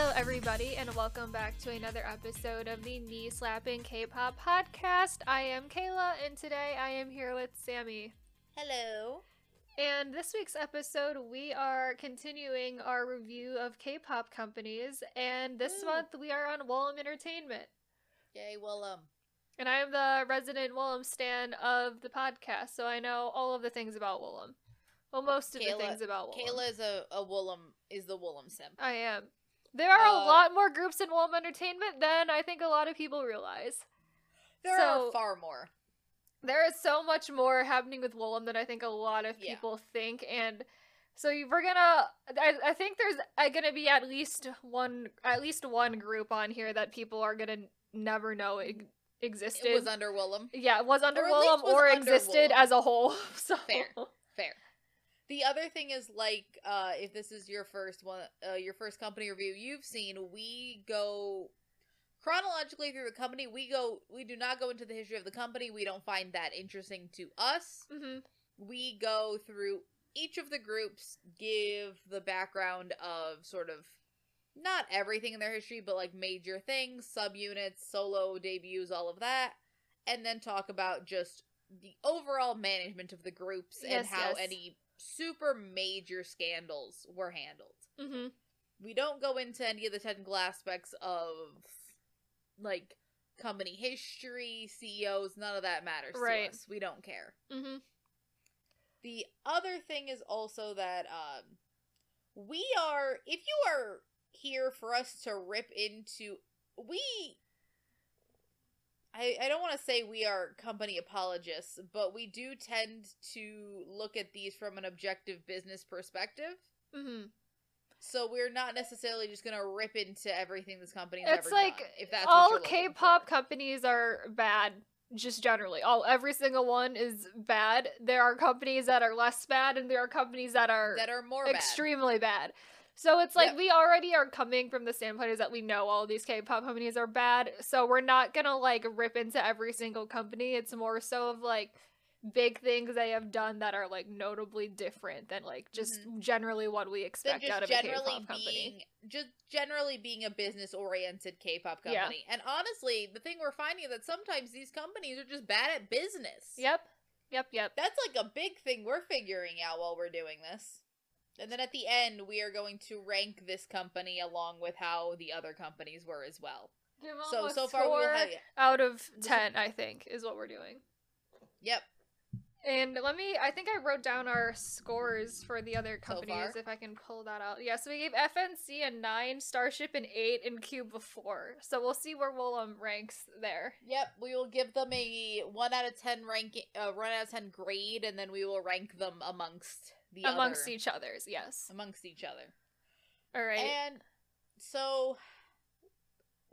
Hello, everybody, and welcome back to another episode of the Knee Slapping K-pop podcast. I am Kayla, and today I am here with Sammy. Hello. And this week's episode, we are continuing our review of K-pop companies, and this Woo. month we are on Woollim Entertainment. Yay, well, um, And I am the resident Woollim stan of the podcast, so I know all of the things about Woollim. Well, most of Kayla- the things about Woollim. Kayla is a, a is the Woollim simp. I am. There are a Uh, lot more groups in Woollim Entertainment than I think a lot of people realize. There So- are far more. There is so much more happening with Woollim than I think a lot of Yeah. people think, and so we're gonna. I, I think there's uh, gonna be at least one, at least one group on here that people are gonna never know ex- existed. It was under Woollim. yeah, it was under or at least Woollim was or under existed Woollim. as a whole. So Fair. Fair. The other thing is like, uh, if this is your first one, uh, your first company review you've seen, we go chronologically through the company. We go, we do not go into the history of the company. We don't find that interesting to us. hmm we go through each of the groups, give the background of sort of not everything in their history, but like major things, subunits, solo debuts, all of that, and then talk about just the overall management of the groups and how yes. any super major scandals were handled. hmm We don't go into any of the technical aspects of like company history, CEOs, none of that matters Right. to us. We don't care. hmm The other thing is also that um we are if you are here for us to rip into we I, I don't want to say we are company apologists, but we do tend to look at these from an objective business perspective. hmm So we're not necessarily just gonna rip into everything this company. It's ever like done. If that's all K-pop companies are bad, just generally. All every single one is bad. There are companies that are less bad, and there are companies that are that are more bad. extremely bad. So it's like Yep. we already are coming from the standpoint is that we know all these K-pop companies are bad. So we're not gonna like rip into every single company. It's more so of like big things they have done that are like notably different than like just mm-hmm. generally what we expect out of a K-pop company. being just generally being a business oriented K-pop Yeah. company. And honestly, the thing we're finding is that sometimes these companies are just bad at business. Yep. Yep. Yep. That's like a big thing we're figuring out while we're doing this. And then at the end, we are going to rank this company along with how the other companies were as well. Give So a so far we'll have out of 10 i think is what we're doing Yep. and let me i think i wrote down our scores for the other companies far? if i can pull that out yeah so we gave fnc a 9 starship an 8 and cube a 4 so we'll see where Woollim ranks there Yep, we will give them a 1 out of 10 ranking uh 1 out of 10 grade and then we will rank them amongst the amongst other, each others yes amongst each other. all right And so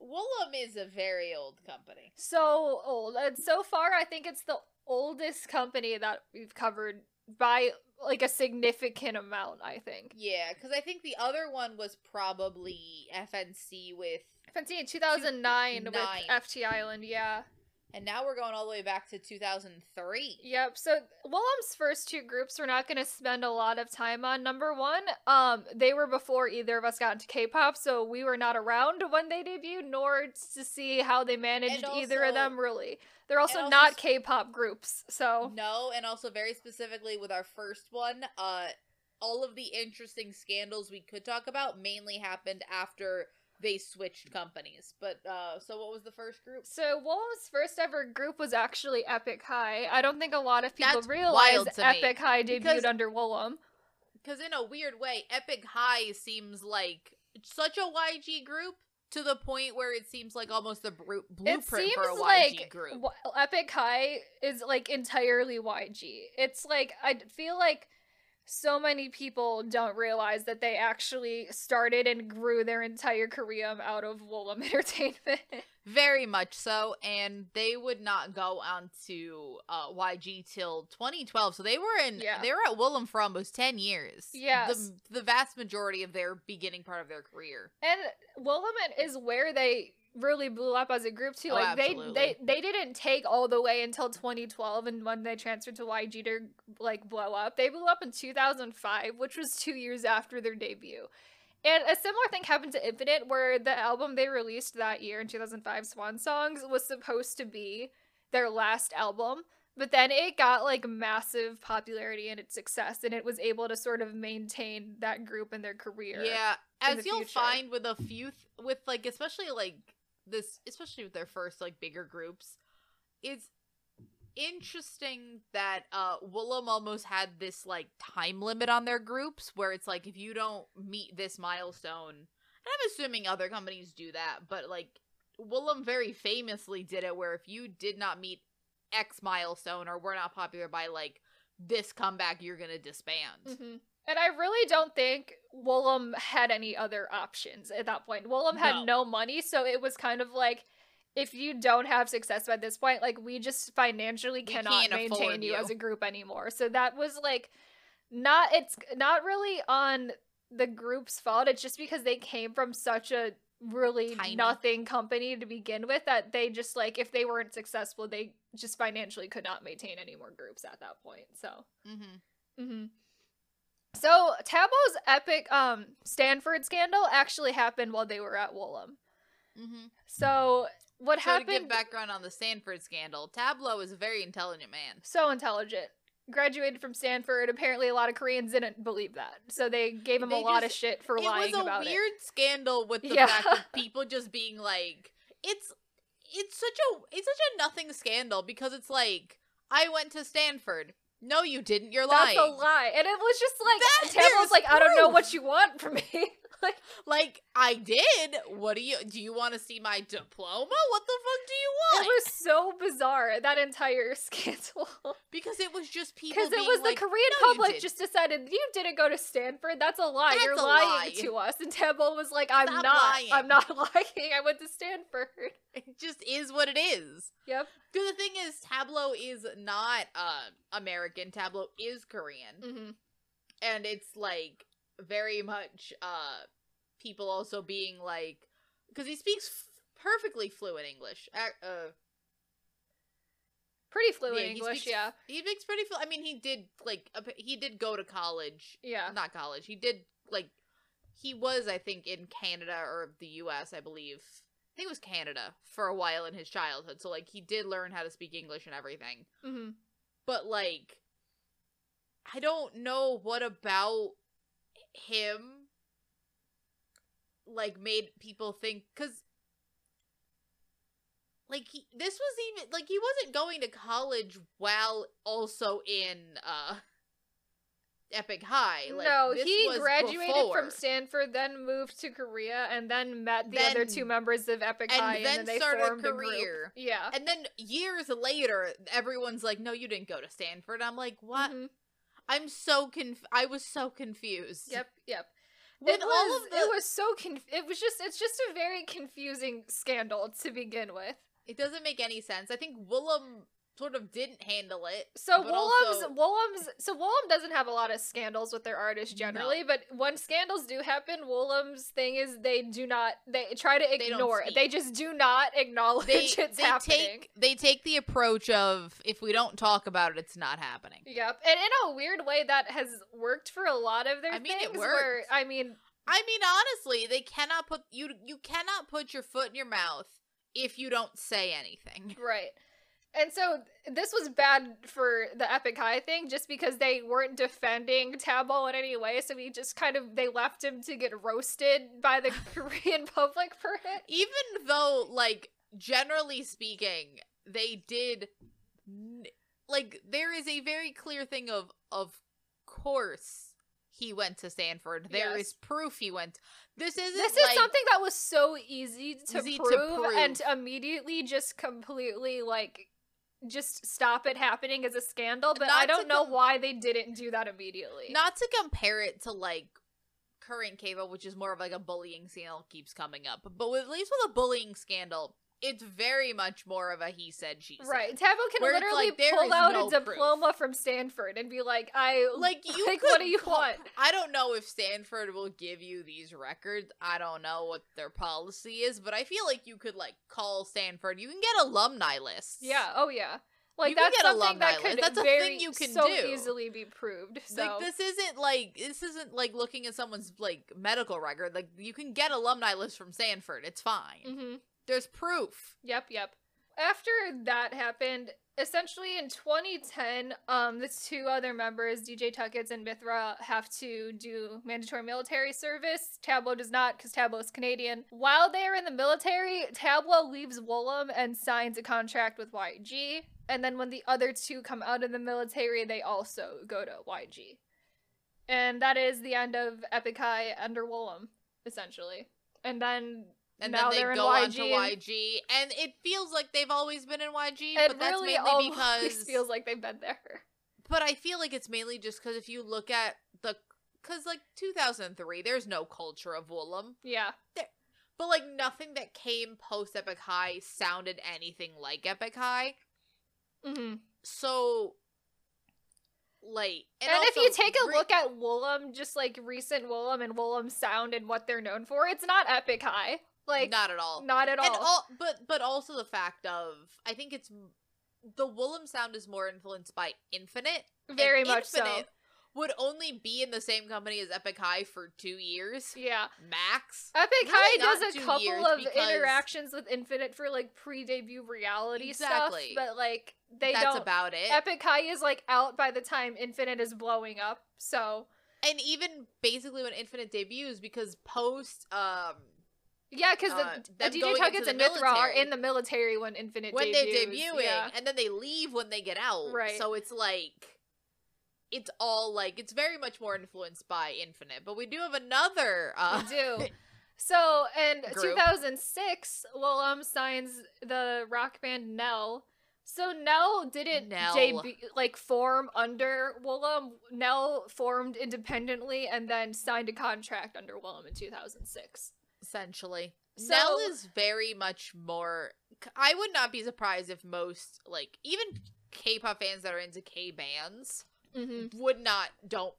Woollim is a very old company. so old and so far i think it's the oldest company that we've covered by like a significant amount i think Yeah, because I think the other one was probably FNC with, FNC in 2009 with FT Island, yeah. And now we're going all the way back to 2003. Yep. So Woollim's first two groups we're not going to spend a lot of time on. Number one, um, they were before either of us got into K-pop, so we were not around when they debuted, nor to see how they managed And either of them. Really, they're also, also not K-pop groups. So No, and also very specifically with our first one, uh, all of the interesting scandals we could talk about mainly happened after they switched companies. But uh, so what was the first group? So Woollim's first ever group was actually Epic High. I don't think a lot of people That's realize to me, Epic High debuted because- under Woollim. Because in a weird way, Epic High seems like such a YG group to the point where it seems like almost the It blueprint for a YG like group. w- Epic High is like entirely YG. It's like I feel like so many people don't realize that they actually started and grew their entire career out of Woollim Entertainment. Very much so, and they would not go on to uh, YG till 2012. So they were in Yeah. they were at Woollim for almost 10 years. Yes. the the vast majority of their beginning part of their career. and Woollim is where they really blew up as a group too. Oh, Like they they they didn't take all the way until 2012 and when they transferred to YG to like blow up. They blew up in 2005, which was 2 years after their debut. And a similar thing happened to Infinite, where the album they released that year in 2005, Swan Songs, was supposed to be their last album. But then it got like massive popularity and its success, and it was able to sort of maintain that group in their career. Yeah, as you'll future. find with a few, th- with like especially like this, especially with their first like bigger groups, it's interesting that uh Woollim almost had this like time limit on their groups where it's like if you don't meet this milestone, and I'm assuming other companies do that, but like Woollim very famously did it where if you did not meet X milestone or were not popular by like this comeback, you're gonna disband. Mhm. And I really don't think Woollim had any other options at that point. Woollim had No. no money, so it was kind of like if you don't have success by this point, like we just financially We cannot maintain you you. as a group anymore. So that was like not it's not really on the group's fault. It's just because they came from such a really Tiny. nothing company to begin with that they just like if they weren't successful, they just financially could not maintain any more groups at that point. So Mm-hmm. hmm So Tablo's epic um Stanford scandal actually happened while they were at Woollim. Mm-hmm. So what So to happened? give background on the Stanford scandal, Tablo is a very intelligent man. so intelligent. Graduated from Stanford. Apparently, a lot of Koreans didn't believe that, so they gave him They a lot of shit for lying about it lying was a weird scandal with the Yeah. fact of people just being like, it's it's such a it's such a nothing scandal because it's like I went to Stanford. No, you didn't. You're it. That's lying. a lie, and it was just like That- was like, I don't know what you want from me. like, Like I did. What do you do? You want to see my diploma? What the fuck do you want? it was so bizarre that entire scandal. because it was just people. Because it was the Korean "No, public just decided you didn't go to Stanford. That's a lie. That's You're a lying lie." to us. And Temple was like, I'm Stop not. lying." I'm not lying. I went to Stanford. It just is what it is. Yep. Because the thing is, Tablo is not uh, American. Tablo is Korean, hmm and it's like very much uh, people also being like, because he speaks f- perfectly fluent English. Uh, uh, Pretty fluent yeah, English. speaks- Yeah. he speaks pretty. Flu- I mean, he did like a- he did go to college. Yeah. not college. He did like he was, I think, in Canada or the U.S. I believe. I think it was Canada for a while in his childhood. So like he did learn how to speak English and everything. hmm but like I don't know what about him like made people think cuz like he, this was even like he wasn't going to college while also in uh Epic High. Like, no, he graduated before. from Stanford, then moved to Korea, and then met the other two members of Epic and High, then and then they started a formed a group. career. Yeah. And then years later, everyone's like, "No, you didn't go to Stanford." I'm like, "What?" Mhm. I'm so conf- I was so confused. Yep. Yep. With it all was, of the, it was so conf- it was just it's just a very confusing scandal to begin with. It doesn't make any sense. I think Woollim sort of didn't handle it. So Woollim's also- so Woollim doesn't have a lot of scandals with their artists generally, but when scandals do happen, Woollim's thing is they do not they try to ignore it. They just do not acknowledge they it's they happening. take they take the approach of if we don't talk about it, it's not happening. Yep, and in a weird way, that has worked for a lot of their I mean, it things. Where. I mean, I mean, honestly, they cannot put you you cannot put your foot in your mouth if you don't say anything. right. And so this was bad for the Epic High thing, just because they weren't defending Tablo in any way. So we just kind of they left him to get roasted by the Korean public for it. Even though, like, generally speaking, they did like there is a very clear thing of of course he went to Stanford. There is Yes. proof he went. This isn't This is like, something that was so easy to, Easy to prove, and immediately just completely like just stop it happening as a scandal. But I Not to don't know com- why they didn't do that immediately. not to compare it to like current cable, which is more of like a bullying scandal keeps coming up. But with, at least with a bullying scandal, it's very much more of a he said she said. Right, Tablo can literally like, pull out no a proof. diploma from Stanford and be like, "I Like you like, what do you call- want?" I don't know if Stanford will give you these records. I don't know what their policy is, but I feel like you could like call Stanford. You can get alumni lists. Yeah, oh yeah. Like You that's something alumni that could list. That's a very thing you can so do. easily be proved. So Like this isn't like this isn't like looking at someone's like medical record. Like you can get alumni lists from Stanford. It's fine. hmm There's proof. Yep, yep. After that happened, essentially in 2010, um, the two other members, DJ Tukutz and Mithra, have to do mandatory military service. Tablo does not because Tablo is Canadian. While they are in the military, Tablo leaves Woollim and signs a contract with YG. And then when the other two come out of the military, they also go to YG. And that is the end of Epic High under Woollim, essentially. And then And Now then they go on to YG and- it feels like they've always been in YG, it but that's really mainly because feels like they've been there. But I feel like it's mainly just because if you look at the, because like 2003, there's no culture of Woollim, Yeah. but like nothing that came post Epic High sounded anything like Epic High. hmm So, like, And, and, if you take a re- look at Woollim, just like recent Woollim and Woollim sound and what they're known for, it's not epic high. Like not, at all, Not at all. and all, but but also the fact of I think it's the Woollim sound is more influenced by Infinite. Very much so. Infinite Would only be in the same company as Epic High for two years Yeah. max. Epic Really High does a couple of because- interactions with Infinite for like pre-debut reality Exactly. stuff, but like they That's don't. about it. Epic High is like out by the time Infinite is blowing up. So and even basically when Infinite debuts, because post um yeah, because Uh, the, them DJ into and the Mithra are in the military when Infinite when debuts. they're debuting, Yeah. and then they leave when they get out. Right. So it's like it's all like it's very much more influenced by Infinite. But we do have another uh We do. So in Group. 2006, Woollim signs the rock band Nell. So Nell didn't Nell. debut, like form under Woollim. Nell formed independently and then signed a contract under Woollim in 2006. Essentially. So- Nell is very much more I would not be surprised if most like even K-pop fans that are into K bands Mm-hmm. would not don't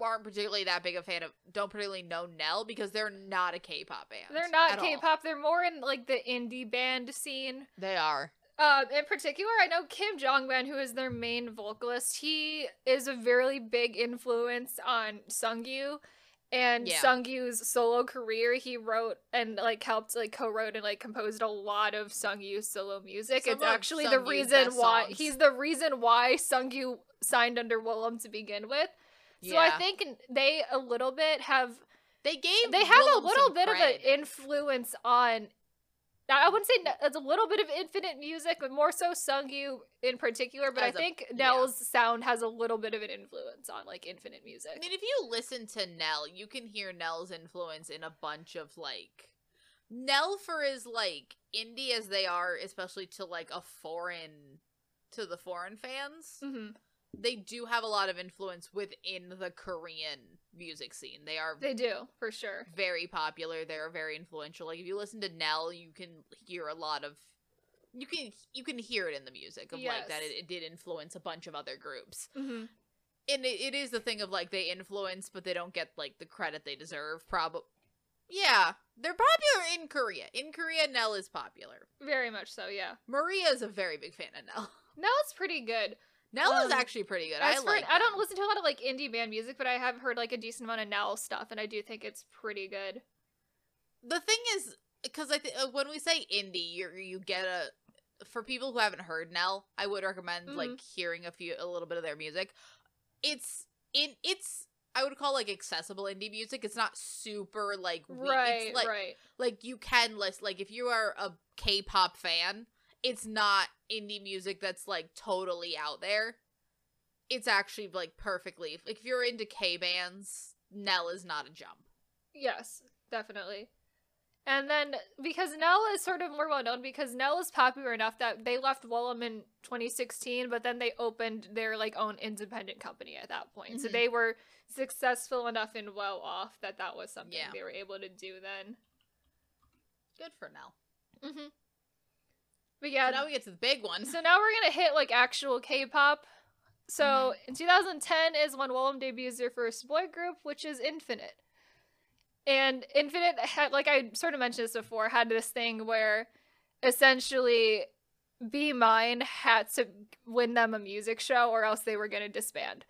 aren't particularly that big a fan of don't particularly know Nell because they're not a K-pop band. They're not. K-pop. They're more in like the indie band scene. They are. Um, in particular, I know Kim Jongwan, who is their main vocalist. He is a very big influence on Sunggyu, and Yeah. Sunggyu's solo career. He wrote and like helped like co-wrote and like composed a lot of Sunggyu's solo music. Some it's actually the Sunggyu's reason why songs. he's the reason why Sunggyu signed under Woollim to begin with. So I think they a little bit have they gave they have Woollim a little bit of an influence on I wouldn't say it's a little bit of infinite music, but more so Sunggyu in particular. But As I a- think yeah. Nell's sound has a little bit of an influence on like infinite music. I mean, if you listen to Nell, you can hear Nell's influence in a bunch of like Nell for as like indie as they are, especially to like a foreign to the foreign fans. hmm They do have a lot of influence within the Korean music scene. They are They do for sure. very popular. They're very influential. Like if you listen to Nell, you can hear a lot of you can you can hear it in the music of like that it, it did influence a bunch of other groups hmm and it, it is the thing of like they influence but they don't get like the credit they deserve probably yeah they're popular in korea in korea nell is popular Very much so. Yeah. maria is a very big fan of nell Nell's pretty good. Nell is Um, actually pretty good i like I don't listen to a lot of like indie band music, but I have heard like a decent amount of Nell stuff, and I do think it's pretty good. the thing is because i think uh, when we say indie you you get a for people who haven't heard nell i would recommend like Mm-hmm. hearing a few a little bit of their music it's in it's I would call like accessible indie music. It's not super like Right. It's like right. like you can list like if you are a K-pop fan, it's not indie music that's like totally out there. It's actually like perfectly like if you're into K bands, Nell is not a jump. Yes, definitely. And then because Nell is sort of more well known because Nell is popular enough that they left Woollim in 2016, but then they opened their like own independent company at that point. So Mhm. they were successful enough and well off that that was something Yeah. they were able to do then. Good for Nell. Mm-hmm. But So yeah, now we get to the big one. so now we're gonna hit like actual K-pop. So Mm-hmm. in 2010 is when Woollim debuts their first boy group, which is Infinite. And Infinite had, like I sort of mentioned this before, had this thing where essentially Be Mine had to win them a music show or else they were going to disband.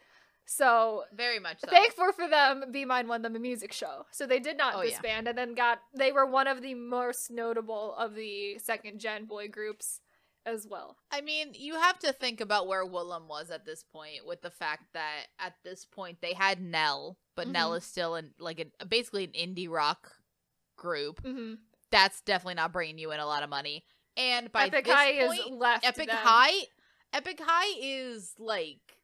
So Very much so. thankful for them, Be Mine won them a music show. So they did not Oh, yeah. disband and then got they were one of the most notable of the second gen boy groups as well. I mean, you have to think about where Woollim was at this point, with the fact that at this point they had Nell, but Nell Mhm. is still in like a, basically an indie rock group. hmm That's definitely not bringing you in a lot of money. And by Epic this High point. Epic them. High, Epic High is like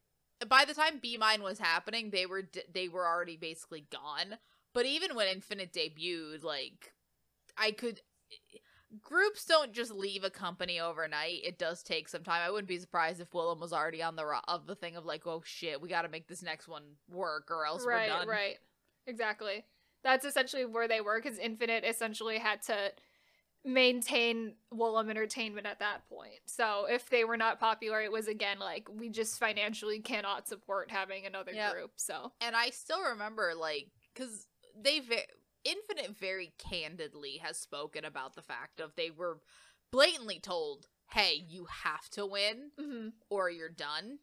by the time Be Mine was happening, they were d- they were already basically gone. But even when Infinite debuted, like I could groups don't just leave a company overnight. It does take some time. I wouldn't be surprised if Woollim was already on the of the thing of like, oh shit, we got to make this next one work or else right, we're done. Right, Exactly. That's essentially where they were because Infinite essentially had to maintain Woollim Entertainment at that point. So if they were not popular, it was again like we just financially cannot support having another Yep. group. So And I still remember like cuz they ve- Infinite very candidly has spoken about the fact of they were blatantly told, "Hey, you have to win mhm. or you're done."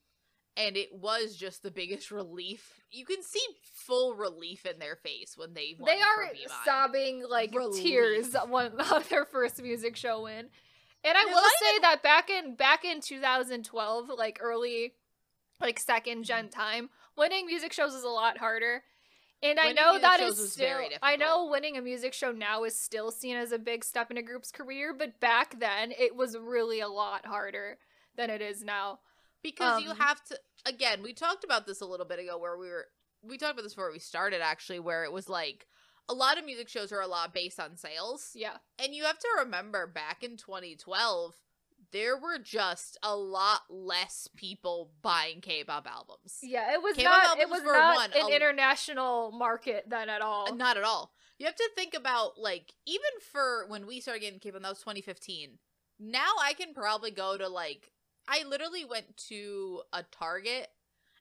And it was just the biggest relief. You can see full relief in their face when they won they are sobbing like Relief. tears on their first music show win. And I will say that back in back in 2012, like early like second Mm-hmm. gen time, winning music shows is a lot harder. And I know that is still I know winning a music show now is still seen as a big step in a group's career, but back then it was really a lot harder than it is now. Because you Um, have to again we talked about this a little bit ago where we were we talked about this before we started actually where it was like a lot of music shows are a lot based on sales Yeah. and you have to remember back in 2012 there were just a lot less people buying k-pop albums Yeah, it was K-pop not it was not one, an a- international market then at all. Uh, not at all you have to think about like even for when we started getting k-pop that was 2015 now i can probably go to like i literally went to a target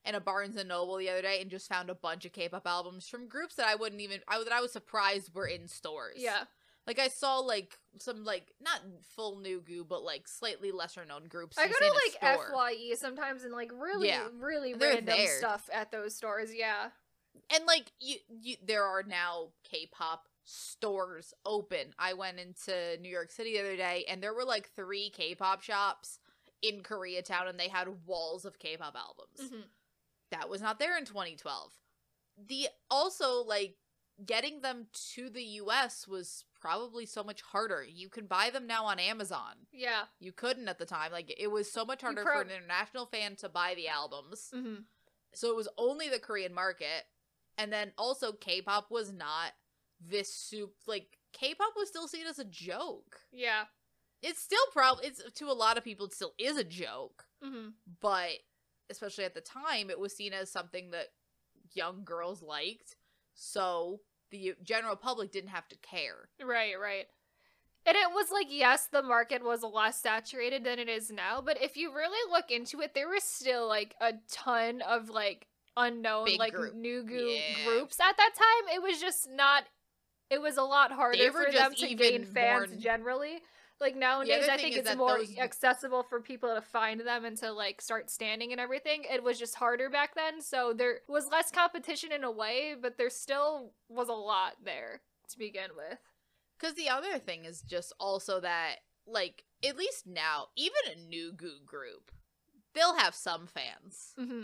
and a barnes and noble the other day and just found a bunch of k-pop albums from groups that i wouldn't even I, that i was surprised were in stores yeah. like i saw like some like not full nugu but like slightly lesser known groups I go to like. FYE sometimes and like really, Yeah. really They're random there. stuff at those stores. Yeah. and like you, you there are now k-pop stores open i went into new york city the other day and there were like three k-pop shops in koreatown and they had walls of k-pop albums Mhm. that was not there in 2012 the also like getting them to the us was probably so much harder you can buy them now on amazon Yeah. you couldn't at the time like it was so much harder for an international fan to buy the albums hmm so it was only the Korean market. And then also K-pop was not this soup like K-pop was still seen as a joke. Yeah. It's still probably it's to a lot of people it still is a joke, hmm but especially at the time it was seen as something that young girls liked. So the general public didn't have to care. Right, right. And it was like, yes, the market was a less saturated than it is now, but if you really look into it, there was still like a ton of like unknown, Big like group. nugu Yeah. groups at that time. It was just not. It was a lot harder for them to even gain fans more- generally. Like nowadays, I think it's more those- accessible for people to find them and to like start standing and everything. It was just harder back then, so there was less competition in a way, but there still was a lot there to begin with. Cuz the other thing is just also that like at least now even a nugu group they'll have some fans. hmm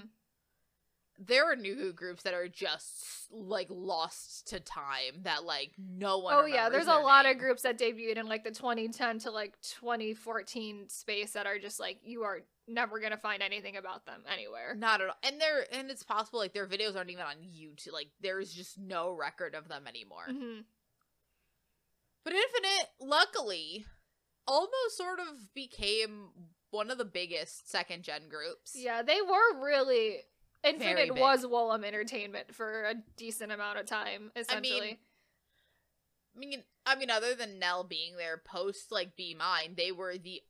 there are new groups that are just like lost to time that like no one Oh yeah, there's a their lot of groups that debuted in like the 2010 to like 2014 space that are just like you are never gonna find anything about them anywhere. not at all and they're and it's possible like their videos aren't even on youtube like there's just no record of them anymore hmm but infinite luckily almost sort of became one of the biggest second gen groups Yeah, they were really. Infinite was Woollim Entertainment for a decent amount of time, essentially. I mean, I mean, other than Nell being there post like Be Mine, they were the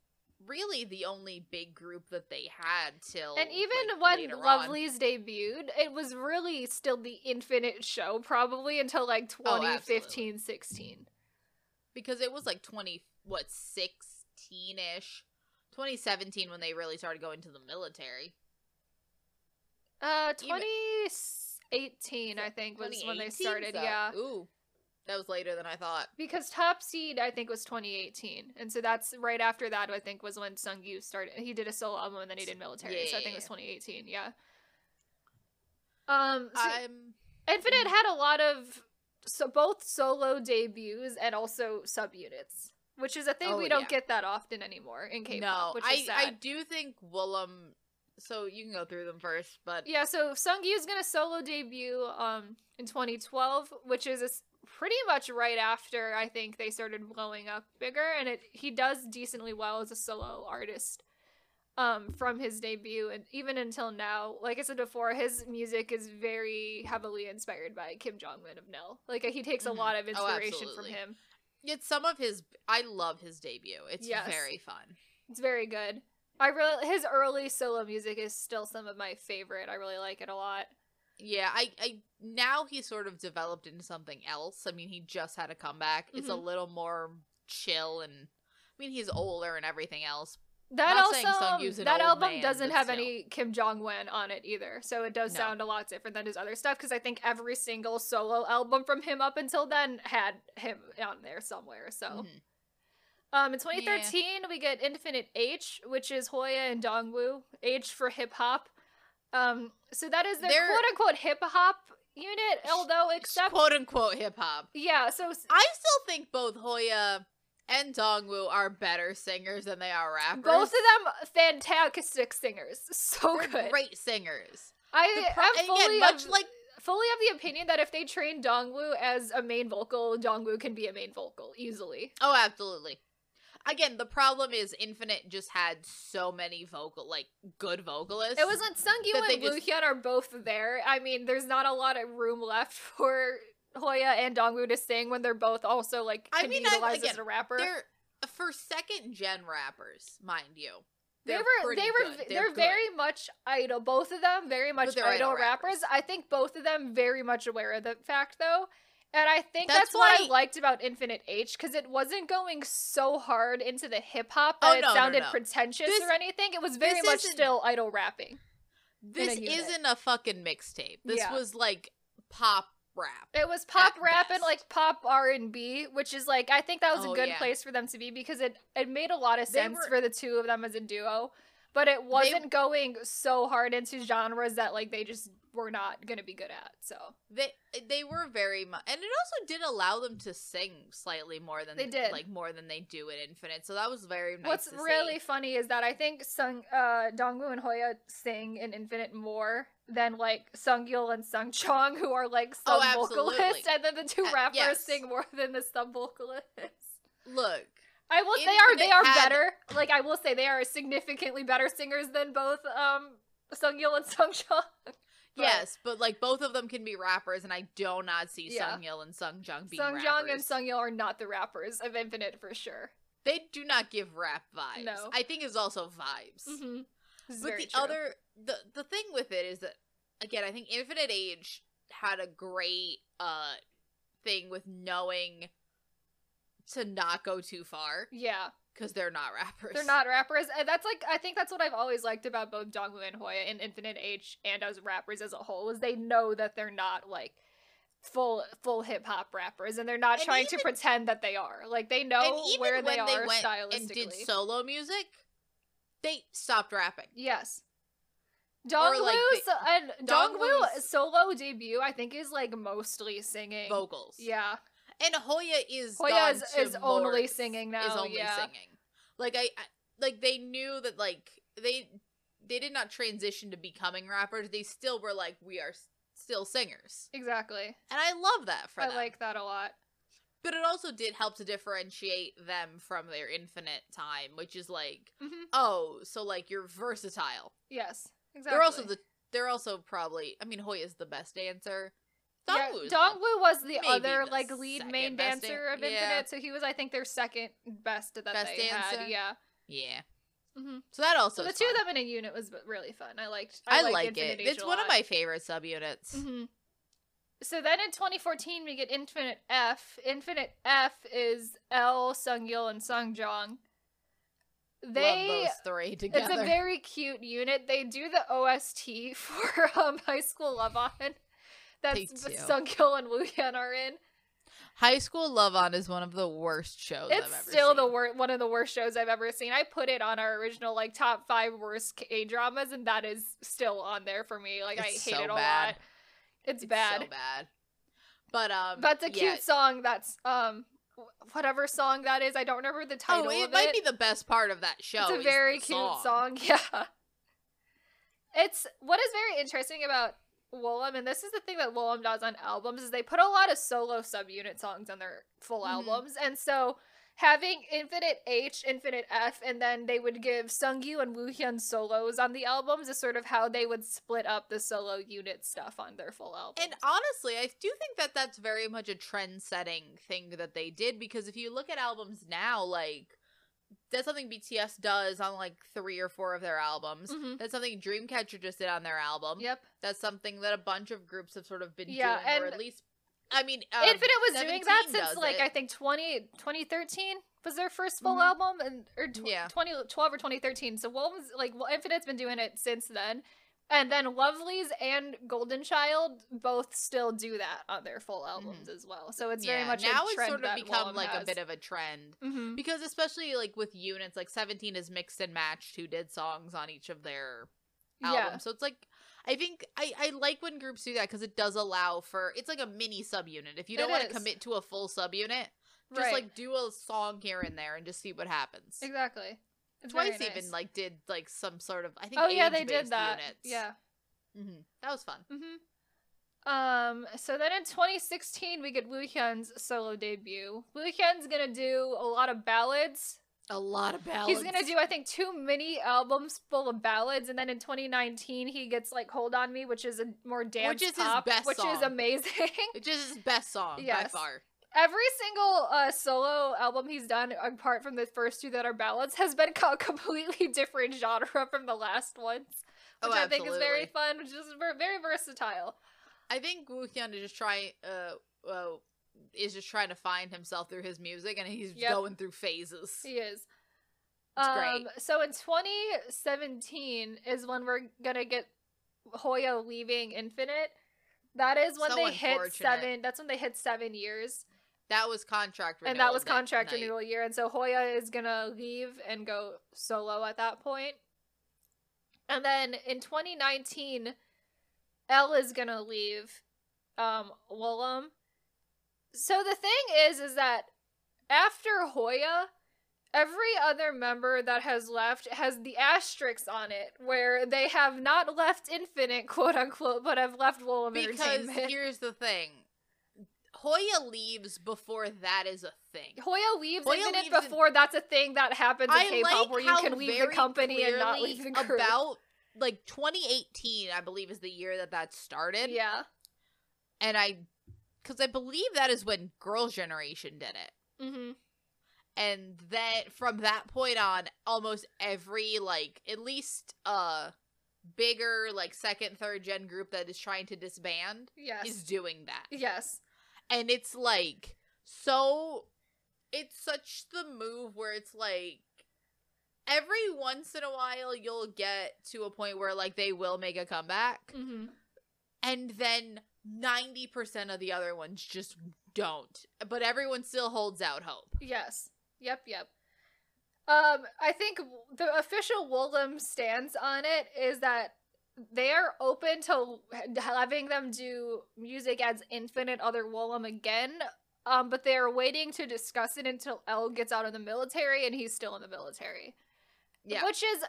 really the only big group that they had till. and even like, when later on. Lovelyz debuted, it was really still the Infinite show, probably until like Oh, 2017 when they really started going to the military. Uh, Even- 2018, I think, was when they 2018? started. So- Yeah. Ooh, that was later than I thought. Because Top Seed, I think, was 2018. And so that's right after that, I think, was when Sunggyu started. He did a solo album and then he did military. so I think it was yeah, 2018. Yeah. Um, so I'm Infinite had a lot of so both solo debuts and also subunits, which is a thing Oh, we don't yeah. get that often anymore in K-pop, no. which I sad. I do think Woollim. So you can go through them first, but Yeah, so Sunggyu is gonna solo debut um in 2012, which is a pretty much right after I think they started blowing up bigger, and it he does decently well as a solo artist. Um, from his debut and even until now, like I said before, his music is very heavily inspired by Kim Jong Un of Nell. Like he takes a Mhm. lot of Oh, inspiration from absolutely. him. it's some of his. I love his debut. It's Yes. very fun. It's very good. I really his early solo music is still some of my favorite. I really like it a lot. Yeah, I, I now he's sort of developed into something else. I mean, he just had a comeback. It's a Mhm. little more chill, and I mean, he's older and everything else. That also that album man, doesn't have still. any Kim Jongwan on it either, so it does No. sound a lot different than his other stuff. Because I think every single solo album from him up until then had him on there somewhere. So, Mhm. Um, in 2013 we get Infinite H, which is Hoya and Dongwoo. H for hip hop. Um, so that is their They're- quote unquote hip hop unit, although except quote unquote hip hop. yeah. So I still think both Hoya and Dongwoo are better singers than they are rappers. both of them fantastic singers, so They're good. great singers. I pro- am fully again, much of- like fully of the opinion that if they train Dongwoo as a main vocal, Dongwoo can be a main vocal easily. oh, absolutely. Again, the problem is Infinite just had so many vocal, like good vocalists. It was when Sunggyu and just- Hyun are both there. I mean, there's not a lot of room left for Hoya and Dongwoo to sing when they're both also like I can mean, I- utilized as again, a rapper. They're uh, for second gen rappers, mind you. They they're were they were good. They're they're very much idol. Both of them very much idol, idol rappers. rappers. I think both of them very much aware of the fact though. And I think That's that's, what I liked about Infinite H because it wasn't going so hard into the hip hop Oh, that it no, no, sounded no. pretentious This- or anything. It was very much still idol rapping. This unit. isn't a fucking mixtape. This Yeah. was like pop rap. It was pop rap and like pop R and B, which is like I think that was Oh, a good yeah. place for them to be because it it made a lot of sense were- for the two of them as a duo, but it wasn't going so hard into genres that like they just were not gonna be good at. So They they were very much, and it also did allow them to sing slightly more than They did. like more than they do in Infinite. So that was very nice. what's really see. funny is that I think Sung uh Dongwoo and Hoya sing in Infinite more than like Sungyeol and Sungjong who are like Oh, sub vocalists, absolutely. and then the two Uh, rappers yes. sing more than the sub vocalists. look. I will. They are. They are had- better. Like I will say, they are significantly better singers than both um Sungyeol and Sungjong. But yes, but like both of them can be rappers, and I do not see Yeah. Sungyeol and Sungjong being Sungjong rappers. and Sungyeol are not the rappers of Infinite for sure. they do not give rap vibes. No. I think it's also vibes. Mm-hmm. but the other the the thing with it is that again i think infinite H had a great uh thing with knowing to not go too far yeah, because they're not rappers they're not rappers. And that's like I think that's what I've always liked about both Dongwoo and Hoya in Infinite H and as rappers as a whole is they know that they're not like full full hip hop rappers and they're not And trying to pretend that they are. Like they know and even where when they, they, are went stylistically. and did solo music they stopped rapping Yes. Dongwoo's like, and Dongwoo solo debut I think is like mostly singing. vocals Yeah. And hoya is Hoya is- is only singing is now, only yeah. singing like I, I like they knew that like they they did not transition to becoming rappers they still were like we are still singers Exactly. and i love that for I them like that a lot. but it also did help to differentiate them from their infinite time which is like hmm oh so like you're versatile Yes. Exactly. they're also the they're also probably i mean hoya's the best dancer yeah, Dongwoo was the other the like lead main dancer dan- of yeah. Infinite, so he was I think their second best at that Best they dancer? had. Yeah. yeah hmm so that also So the two fun. of them in a unit was really fun. I liked. i, liked like Infinite it H it's one of my favorite subunits hmm So then in 2014 we get Infinite F. Infinite F is L, Sungyeol, and Sungjong. They Love those three together. It's a very cute unit. They do the OST for um, High School Love On. That's do. Sungkil and Woohyun are in. High School Love On is one of the worst shows I've It's still seen. the wor- one of the worst shows I've ever seen. I put it on our original like top five worst K dramas, and that is still on there for me. Like It's I hate so it a bad. lot. It's, It's bad. so bad. But um, That's a cute yeah. song. That's um, whatever song that is. I don't remember the title Oh, it might it. be the best part of that show. It's a very cute song. Yeah. It's what is very interesting about Woollim, and this is the thing that Woollim does on albums, is they put a lot of solo subunit songs on their full Mhm. albums. And so having Infinite H, Infinite F, and then they would give Sunggyu and Woohyun solos on the albums is sort of how they would split up the solo unit stuff on their full album. And honestly, I do think that that's very much a trend-setting thing that they did because if you look at albums now, like that's something BTS does on like three or four of their albums. Mhm. That's something Dreamcatcher just did on their album. Yep. That's something that a bunch of groups have sort of been Yeah, doing, or at least, I mean, um, Infinite was doing that since like it. I think 20, 2013 was their first full Mhm. album, and or tw- Yeah. 2012 or twenty thirteen. So Woollim's like well, Infinite's been doing it since then, and then Lovelyz and Golden Child both still do that on their full albums as well. So it's very much now a it's sort of become like a bit of a trend Mhm. because especially like with units like 17 is mixed and matched who did songs on each of their albums Yeah. so it's like i think i i like when groups do that because it does allow for it's like a mini subunit if you don't want to commit to a full subunit just Right. like do a song here and there and just see what happens exactly. Very twice even like did like some sort of i think oh yeah, they did that. units. Yeah. hmm that was fun Mm-hmm. Um. So then in 2016 we get Woohyun's solo debut. Woohyun's gonna do a lot of ballads. a lot of ballads He's gonna do, I think, two mini albums full of ballads, and then in 2019 he gets like "Hold on Me," which is a more dance which is his best which is amazing. which is his best song by Yes. far Every single uh, solo album he's done, apart from the first two that are ballads, has been a completely different genre from the last ones, which oh I think is very fun, which is very versatile. I think Woohyun is just trying, uh, uh, is just trying to find himself through his music, and he's Yep. going through phases. He is. It's um, great. So in 2017 is when we're gonna get Hoya leaving Infinite. That is when So they hit seven. That's when they hit seven years, That was contract renewal. and that was that contract night. renewal year. And so Hoya is gonna leave and go solo at that point. And then in 2019, L is gonna leave um Woollim. So the thing is, is that after Hoya, every other member that has left has the asterisks on it, where they have not left Infinite, quote unquote, but have left Woollim Because Entertainment. here's the thing, Hoya leaves before that is a thing. Hoya leaves Hoya Infinite leaves in- before that's a thing that happens in I K-pop, like where you can leave the company and not leave the group. About like 2018, I believe is the year that that started. yeah. and I, because I believe that is when Girls' Generation did it. Mm-hmm. and then from that point on almost every like at least uh bigger like second third gen group that is trying to disband Yes. is doing that yes. And it's like so it's such the move where it's like every once in a while you'll get to a point where like they will make a comeback Mm-hmm. and then 90% of the other ones just don't but everyone still holds out hope Yes. Yep, yep. Um, I think the official Woollim stance on it is that they are open to having them do music as Infinite Other Woollim again, um, but they are waiting to discuss it until L gets out of the military and he's still in the military. yeah Which is,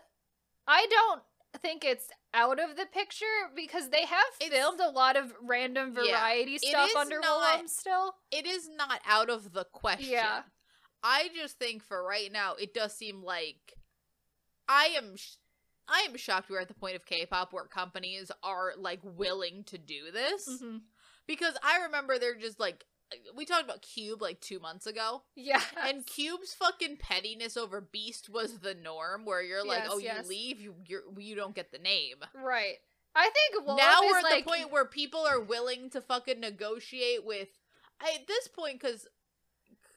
I don't think it's out of the picture because they have It's- filmed a lot of random variety It stuff under not- Woollim still. it is not out of the question. Yeah. I just think for right now, it does seem like I am. I am shocked we're at the point of K-pop where companies are like willing to do this Mhm. because I remember they're just like we talked about Cube like two months ago, Yeah. and Cube's fucking pettiness over Beast was the norm, where you're like, Yes, oh, yes. you leave, you you're, you don't get the name. Right. I think now we're at like, the point where people are willing to fucking negotiate with I, at this point because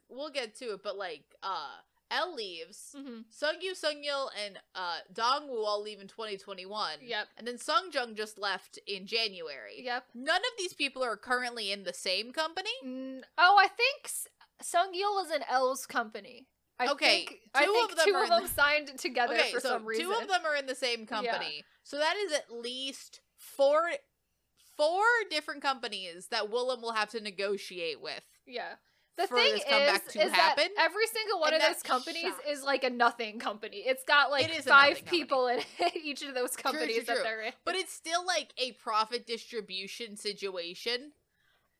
we'll get to it but like uh L leaves. hmm Sunggyu, Sungyeol, and uh, Dongwoo all leave in 2021. Yep. And then Sungjong just left in January. Yep. None of these people are currently in the same company. Mm, oh, I think S- Sungyeol is an L's company. I Okay, think, I two think of them two are of in them signed together Okay, for so some reason. two of them are in the same company. So that is at least four four different companies that Woollim will have to negotiate with. Yeah. The thing is, is happen, that every single one and of those companies sucks. is like a nothing company. It's got like It five nothing company. people in each of those True, true, companies that true. they're in. But it's still like a profit distribution situation.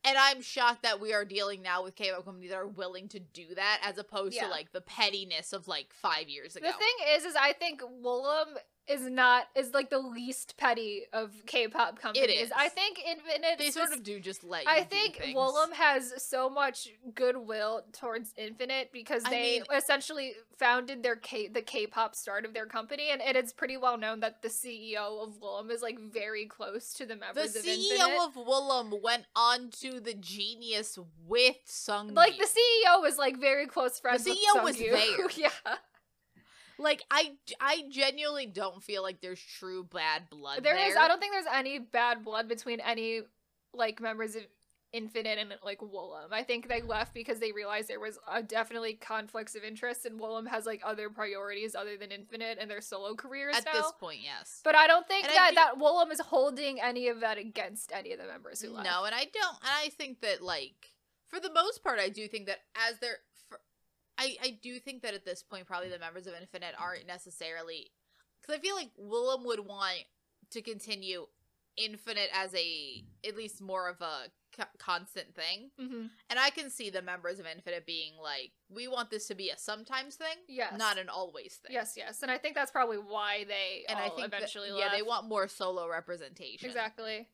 And I'm shocked that we are dealing now with K-pop companies that are willing to do that as opposed Yeah. to like the pettiness of like five years ago. The thing is, is I think Woollim is not is like the least petty of K-pop companies. is. I think Infinite. they sort of do just let I think. Woollim has so much goodwill towards Infinite because I they mean- essentially founded their K the K-pop start of their company, and it is pretty well known that the CEO of Woollim is like very close to the the members of CEO Infinite. The CEO of Woollim went on to the Genius with Sung. like the CEO was like very close friends. with CEO was there. yeah, like I, I genuinely don't feel like there's true bad blood. there there is. I don't think there's any bad blood between any like members of Infinite and like Woollim. I think they left because they realized there was uh, definitely conflicts of interest, and Woollim has like other priorities other than Infinite and their solo careers at now. this point. Yes, but I don't think And that do- that Woollim is holding any of that against any of the members who left. No, and I don't. And I think that, like, for the most part, I do think that as they're. I, I do think that at this point, probably the members of Infinite aren't necessarily. Because I feel like Woollim would want to continue Infinite as a. At least more of a co- constant thing. hmm And I can see the members of Infinite being like, we want this to be a sometimes thing, Yes. not an always thing. Yes, yes, and I think that's probably why they And I think that- eventually yeah, they want more solo representation. exactly,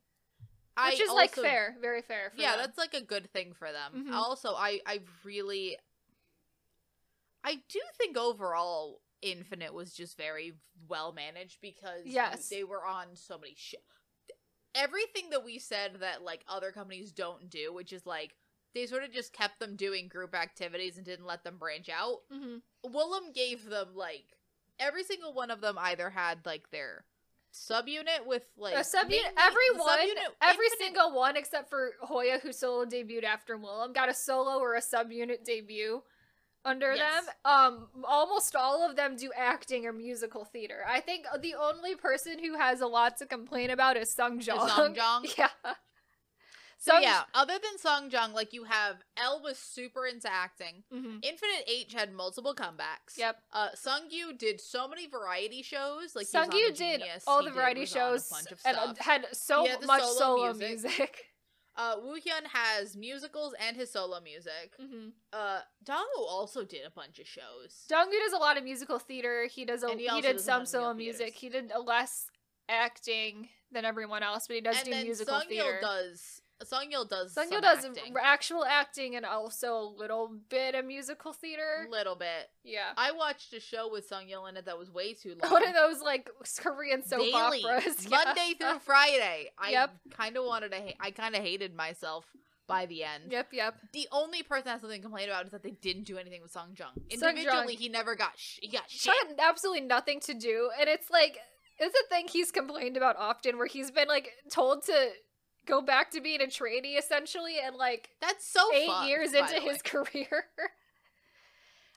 I which is like fair, very fair. For yeah them. that's like a good thing for them Mhm. also i i really i do think overall infinite was just very well managed because Yes. they were on so many everything that we said that like other companies don't do which is like they sort of just kept them doing group activities and didn't let them branch out. Hmm Woollim gave them like every single one of them either had like their subunit with like a subunit, everyone, subunit- every Infinite- single one except for Hoya, who solo debuted after Woollim, got a solo or a subunit debut under Yes. them. Um, almost all of them do acting or musical theater. I think the only person who has a lot to complain about is Sung Jong. Sungjong? Yeah. So Sung- yeah, other than Sungjong, like you have L was super into acting. Mhm. Infinite H had multiple comebacks. Yep. Uh, Sunggyu did so many variety shows. Like on Sunggyu did all he the did- variety was on a shows bunch of and had so much solo solo music. music. Uh, Woohyun has musicals and his solo music. hmm Uh, Dongwoo also did a bunch of shows. Donggu does a lot of musical theater. He does a And he he, did some solo music. theaters. He did a less acting than everyone else, but he does and do musical Sungyeol theater. does. Sungyeol does. Sungyeol some does acting. actual acting and also a little bit of musical theater. A little bit. Yeah. I watched a show with Sungyeol in it that was way too long. One of those like Korean soap daily, operas. yeah. Monday through Friday. I Yep. kind of wanted to. Ha- I kind of hated myself by the end. Yep, yep. The only person I have something to complain about is that they didn't do anything with Sungjong. Individually, he never got. Sh- he got shit. Had absolutely nothing to do, and it's like it's a thing he's complained about often, where he's been like told to go back to being a trainee essentially, and like That's so eight fucked, years into his career.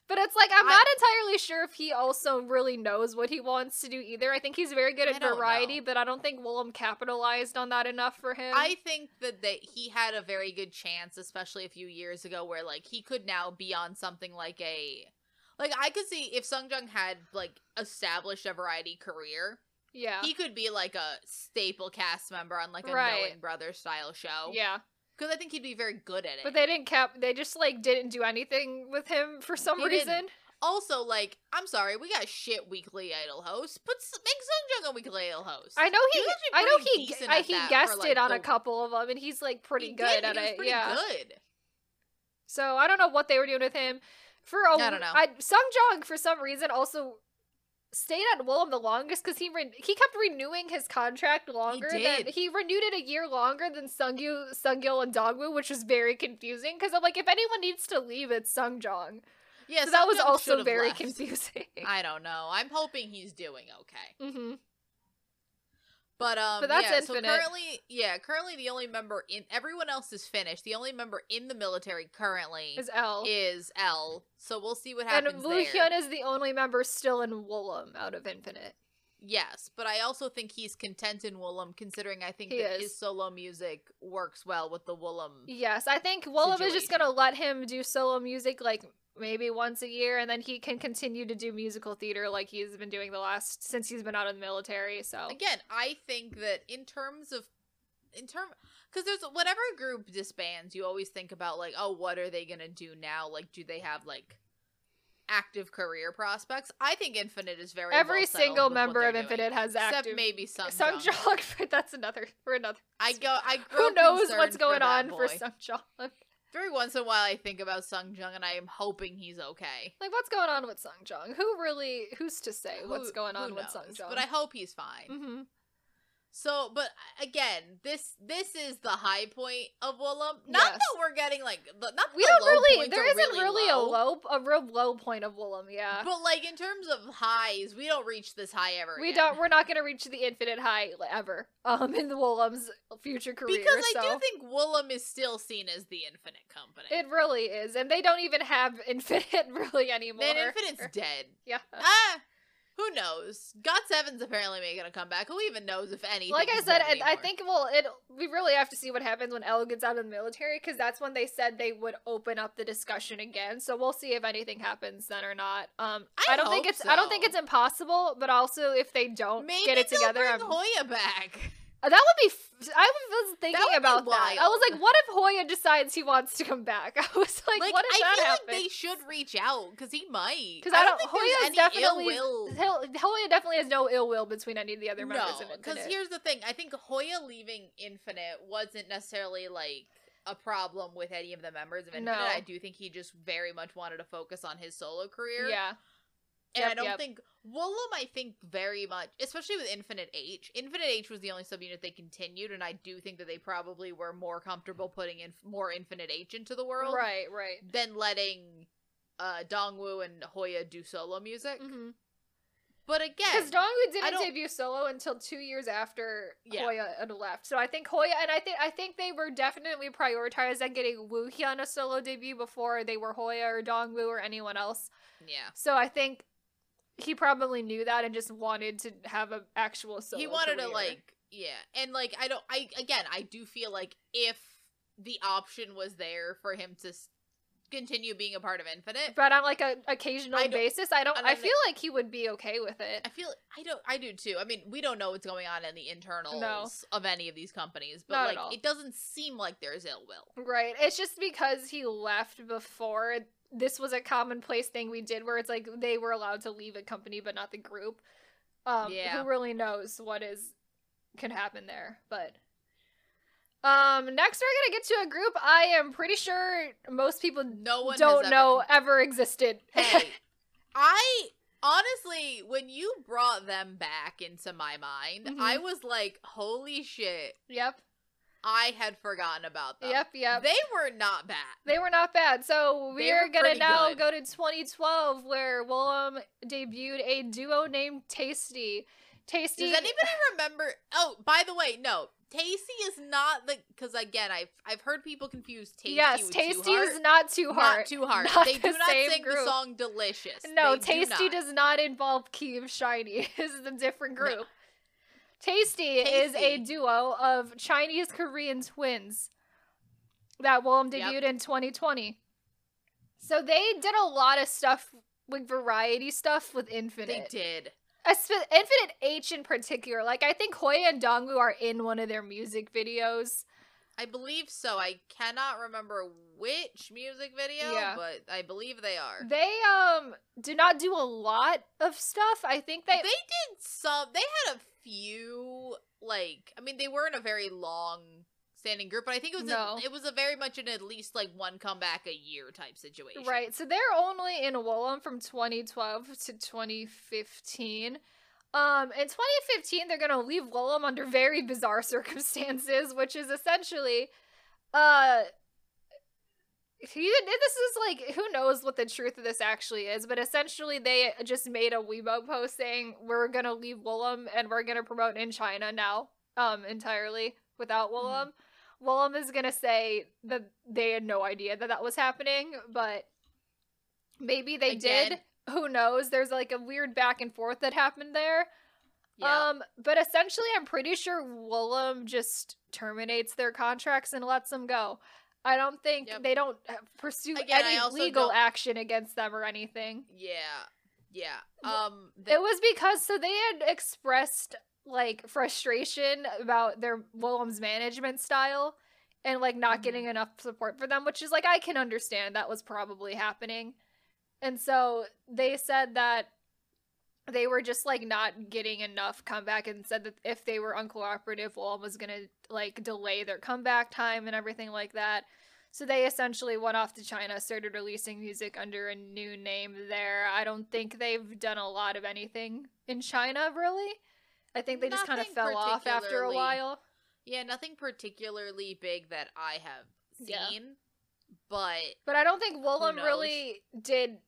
but it's like I'm I- not entirely sure if he also really knows what he wants to do either. I think he's very good at variety, know. but I don't think Woollim capitalized on that enough for him. I think that they, he had a very good chance, especially a few years ago, where like he could now be on something like a, like I could see if Sungjong had like established a variety career, yeah. he could be like a staple cast member on like a Right. Knowing Brothers style show. yeah. because I think he'd be very good at it. But they didn't cap they just like didn't do anything with him for some He reason. didn't. Also, like, I'm sorry, we got shit weekly idol hosts. Put make Sungjong a weekly idol host. I know he I know he I, he guessed for, like, it on a couple of them and he's like pretty He good did, at it. pretty yeah. good. So I don't know what they were doing with him. For a, I don't know. I, Sung Jong for some reason also stayed at Woollim the longest because he re- he kept renewing his contract longer than did. he renewed it a year longer than Sunggyu, Sungyeol, and Dongwoo, which was very confusing because I'm like, if anyone needs to leave, it's Sungjong. Yeah, so that was also very left. confusing. I don't know. I'm hoping he's doing okay. hmm But um, But that's yeah, Infinite. So currently, yeah, currently the only member in everyone else is finished. The only member in the military currently Is L. is L. So we'll see what and happens Woo there. Hyun is the only member still in Woollim out of Infinite. Yes, but I also think he's content in Woollim, considering I think He that is. his solo music works well with the Woollim. Yes, I think Woollim is just gonna let him do solo music like maybe once a year, and then he can continue to do musical theater like he's been doing the last since he's been out of the military. So Again, I think that in terms of, in term, because there's whatever group disbands, you always think about like, oh, what are they gonna do now? Like, do they have like active career prospects? I think Infinite is very every well single member of doing. Infinite has except maybe some. Sung Jong, but that's another for another. I go. I grew Who knows what's going for on for boy. Sung Jong? Every once in a while, I think about Sungjong, and I am hoping he's okay. Like, what's going on with Sung Jong? Who really? Who's to say what's going who on with Sung? Jong? But I hope he's fine. hmm So, but again, this this is the high point of Woollim. Not Yes. that we're getting like the, not We don't really. There isn't really, a low, a real low point of Woollim. Yeah. But like in terms of highs, we don't reach this high ever. We again. don't. We're not going to reach the infinite high ever. Um, in the Woollim's future career. because I so. do think Woollim is still seen as the infinite company. it really is, and they don't even have infinite really anymore. Infinite's dead. Yeah. Ah, who knows? God Seven's apparently making a comeback. Who even knows if anything? Like I said, and I think well, it we really have to see what happens when L gets out of the military because that's when they said they would open up the discussion again. So we'll see if anything happens then or not. Um, I I, don't think it's I don't think it's impossible, but also if they don't maybe get it together, bring I'm- Hoya back. Uh, That would be. F- I was thinking be about that. I was like, what if Hoya decides he wants to come back? I was like, Like, what if I that feel happens? like they should reach out because he might. Because I don't. think Hoya's there's any definitely. ill will. Hoya definitely has no ill will between any of the other members No, of because here's the thing. I think Hoya leaving Infinite wasn't necessarily like a problem with any of the members of Infinite. No. I do think he just very much wanted to focus on his solo career. Yeah. And I don't yep. think Woollim, I think very much, especially with Infinite H. Infinite H was the only subunit they continued, and I do think that they probably were more comfortable putting in more Infinite H into the world Right. Right. than letting uh, Dongwoo and Hoya do solo music. Mm-hmm. But again, Because Dongwoo I didn't debut solo until two years after Yeah. Hoya had left. So I think Hoya and I think I think they were definitely prioritized on getting Woohyun a solo debut before they were Hoya or Dongwoo or anyone else. yeah. So I think he probably knew that and just wanted to have an actual solo. he wanted to like yeah and like i don't i again i do feel like if the option was there for him to continue being a part of infinite but on like a occasional I basis, I don't. I I feel like he would be okay with it. i feel i don't i do too i mean we don't know what's going on in the internals of any of these companies but Not like it doesn't seem like there's ill will Right. It's just because he left before this was a commonplace thing we did where it's like they were allowed to leave a company but not the group. Um Yeah. who really knows what is can happen there. But um next we're gonna get to a group I am pretty sure most people no one don't know ever, ever existed. hey i honestly when you brought them back into my mind Mhm. i was like holy shit yep. I had forgotten about them Yep, yep. they were not bad They were not bad. So we're gonna now good. go to 2012 where Woollim debuted a duo named Tasty. Tasty Does anybody remember? Oh, by the way, no. Tasty is not the because again, I've I've heard people confuse Tasty. yes, with Tasty Toheart. is not too hard. Not too hard. Not they do not sing group. the song "Delicious." No, They do Tasty not. does not involve Key of SHINee. This is a different group. Tasty, is a duo of Chinese Korean twins that Woollim Yep. debuted in 2020. So they did a lot of stuff with variety stuff with Infinite. They did. Infinite H in particular. Like I think Hoya and Dongwoo are in one of their music videos. I believe so. I cannot remember which music video, Yeah. but I believe they are. They um do not do a lot of stuff. I think they They did some. They had a few. Like, I mean, they weren't a very long standing group, but I think it was No. a, it was a very much an at least like one comeback a year type situation. Right. So they're only in Woollim from 2012 to 2015. Um, in 2015, they're gonna leave Woollim under very bizarre circumstances, which is essentially, uh, he, this is like who knows what the truth of this actually is, but essentially they just made a Weibo post saying we're gonna leave Woollim and we're gonna promote in China now, um, entirely without Woollim. Mm-hmm. Woollim is gonna say that they had no idea that that was happening, but maybe they Again. did. Who knows? There's like a weird back and forth that happened there. Yeah. Um, but essentially, I'm pretty sure Woollim just terminates their contracts and lets them go. I don't think yep. they don't uh, pursue Again, any legal don't... action against them or anything. Yeah. Yeah. Um they... It was because so they had expressed like frustration about their Woollim's management style and like not mm-hmm. getting enough support for them, which is like I can understand that was probably happening. And so they said that they were just like not getting enough comeback and said that if they were uncooperative, Wall was gonna like delay their comeback time and everything like that. So they essentially went off to China, started releasing music under a new name there. I don't think they've done a lot of anything in China really. I think they nothing just kind of fell off after a while. Yeah, nothing particularly big that I have seen. Yeah. But But I don't think Woollim really did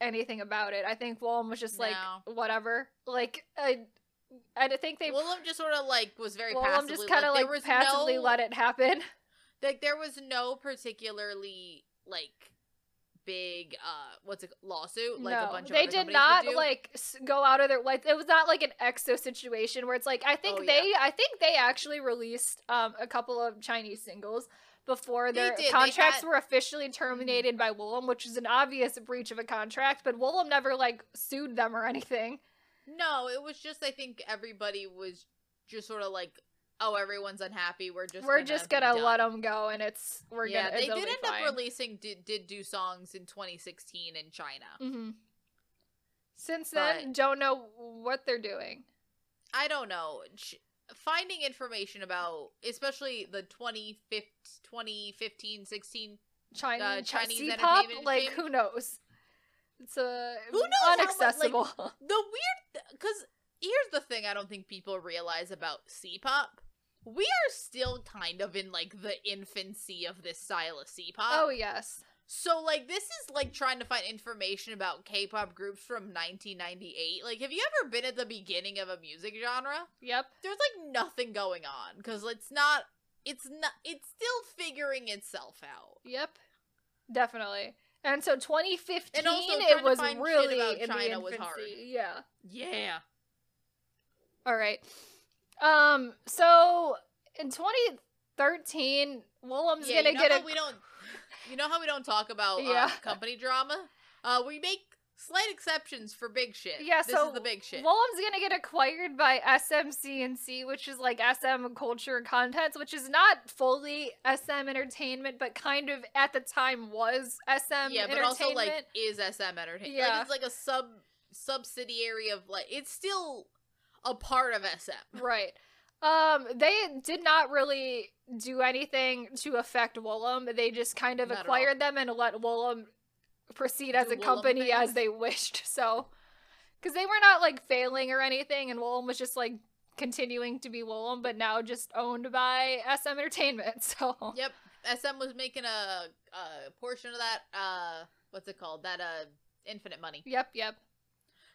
anything about it. I think Woollim was just like no. whatever. Like I, I think they Woollim just sort of like was very Woollim just kind of like, like passively no, let it happen. Like there was no particularly like big uh what's it lawsuit like no, a bunch of they did not like go out of their like it was not like an exo situation where it's like i think oh, they yeah. i think they actually released um a couple of chinese singles before their contracts had... were officially mm-hmm. terminated by Woollim, which is an obvious breach of a contract, but Woollim never like sued them or anything. No, it was just I think everybody was just sort of like, oh, everyone's unhappy. We're just we're gonna just gonna let them go, and it's we're yeah. Gonna, they did end fine. up releasing did did do songs in 2016 in China. Mm-hmm. Since then, don't know what they're doing. I don't know finding information about especially the 2015 16 China, uh, Chinese C-pop, like who knows? It's uh, who knows? Inaccessible how, like, the weird because here's the thing i don't think people realize about c-pop. We are still kind of in like the infancy of this style of c-pop. Oh yes so like this is like trying to find information about K-pop groups from 1998. Like have you ever been at the beginning of a music genre? Yep. There's like nothing going on cuz it's not it's not it's still figuring itself out. Yep. Definitely. And so 2015 and also, it was really in China the was hard. Yeah. Yeah. All right. Um so in 2013 Woollim's yeah, gonna get a we don't you know how we don't talk about uh, yeah. uh, company drama? Uh, we make slight exceptions for big shit. Yeah, this so is the big shit. Woollim's gonna get acquired by SMCNC, which is like SM Culture Contents, which is not fully SM Entertainment, but kind of at the time was SM. Yeah, but also like is SM Entertainment. Yeah, like, it's like a sub subsidiary of like it's still a part of SM. Right. Um, they did not really do anything to affect Woollim. They just kind of not acquired them and let Woollim proceed do as a company things. as they wished. So, because they were not like failing or anything, and Woollim was just like continuing to be Woollim, but now just owned by SM Entertainment. So, yep, SM was making a, a portion of that. Uh, what's it called? That uh, infinite money. Yep, yep.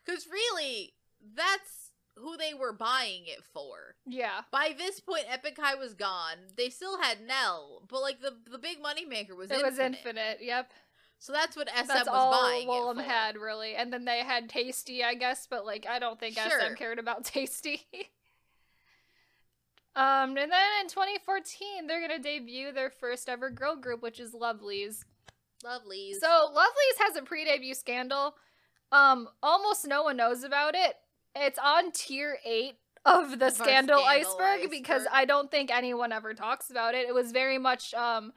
Because really, that's who they were buying it for. Yeah. By this point, Epic High was gone. They still had Nell, but like the the big moneymaker was it infinite. was infinite. Yep. So that's what SM that's was all buying. Woollim had really, and then they had Tasty, I guess, but like I don't think sure. SM cared about Tasty. um, and then in 2014, they're gonna debut their first ever girl group, which is Lovelyz. Lovelyz. So Lovelyz has a pre-debut scandal. Um, almost no one knows about it it's on tier eight of the scandal, scandal iceberg, iceberg because I don't think anyone ever talks about it. It was very much um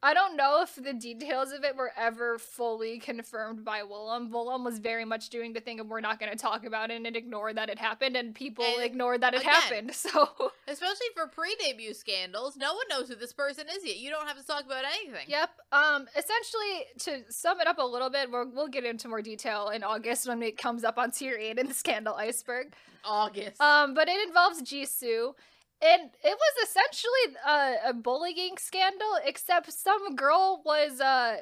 I don't know if the details of it were ever fully confirmed by Woollim. Woollim was very much doing the thing of we're not going to talk about it and ignore that it happened, and people and ignored that it again, happened. So, especially for pre-debut scandals, no one knows who this person is yet. You don't have to talk about anything. Yep. Um. Essentially, to sum it up a little bit, we will get into more detail in August when it comes up on tier eight in the scandal iceberg. August. Um. But it involves Jisoo and it was essentially a, a bullying scandal, except some girl was uh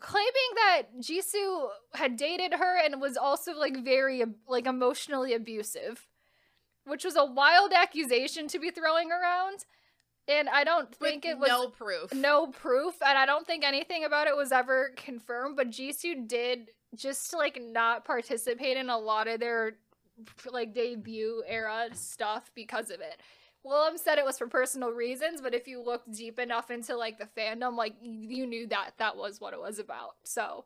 claiming that Jisoo had dated her and was also like very like emotionally abusive, which was a wild accusation to be throwing around. And I don't think With it was no proof. no proof, and I don't think anything about it was ever confirmed. But Jisoo did just to, like not participate in a lot of their like debut era stuff because of it. Woollim said it was for personal reasons, but if you looked deep enough into like the fandom, like you knew that that was what it was about. So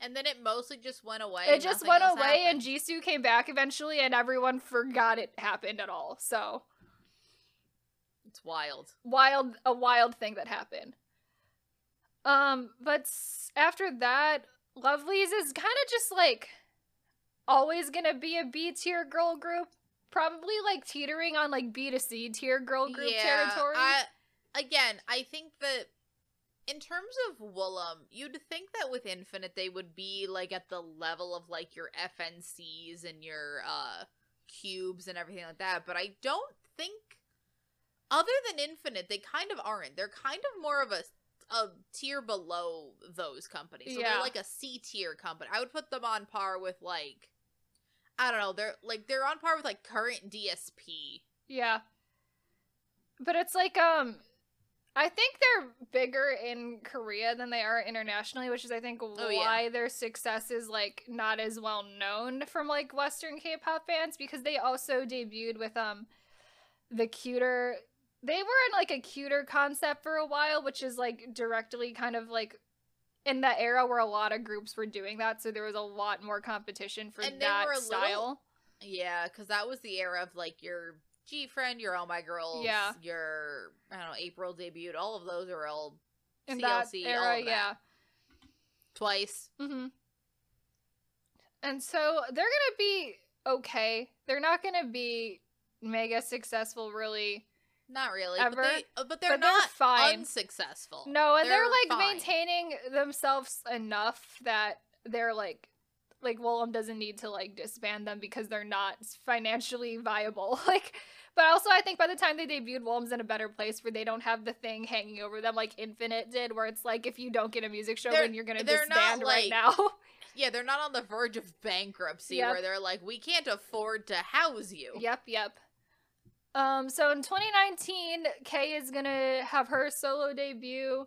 And then it mostly just went away. it just went away, happened. and Jisoo came back eventually, and everyone forgot it happened at all. So it's wild. wild a wild thing that happened um but after that Lovelyz is kind of just like always gonna be a b tier girl group probably like teetering on like b to c tier girl group territory I, again, I think that in terms of Woollim, you'd think that with Infinite they would be like at the level of like your FNCs and your uh cubes and everything like that, but I don't think other than Infinite they kind of aren't. They're kind of more of a a tier below those companies. So Yeah. they're like a C tier company. I would put them on par with like I don't know, they're like they're on par with like current DSP. yeah but it's like um I think they're bigger in Korea than they are internationally, which is I think Oh, yeah. why their success is like not as well known from like Western K-pop fans because they also debuted with um the cuter they were in like a cuter concept for a while, which is like directly kind of like in the era where a lot of groups were doing that, so there was a lot more competition for And that a little- style. Yeah, because that was the era of like your GFriend, your All My Girls, Yeah. your I don't know April debuted. All of those are all In CLC, that era, that. yeah. twice. Mm-hmm. And so they're gonna be okay. They're not gonna be mega successful, really. Not really, Ever, but they uh, but they're but they're not fine. unsuccessful. No, and they're, They're like fine. maintaining themselves enough that they're like, like Woollim doesn't need to like disband them because they're not financially viable. Like, but also I think by the time they debuted, Woollim's in a better place where they don't have the thing hanging over them like Infinite did, where it's like if you don't get a music show, They're- then you're gonna they're not, disband right now. Yeah, they're not on the verge of bankruptcy Yep. where they're like, we can't afford to house you. Yep, yep. Um, so in 2019, Kei is gonna have her solo debut,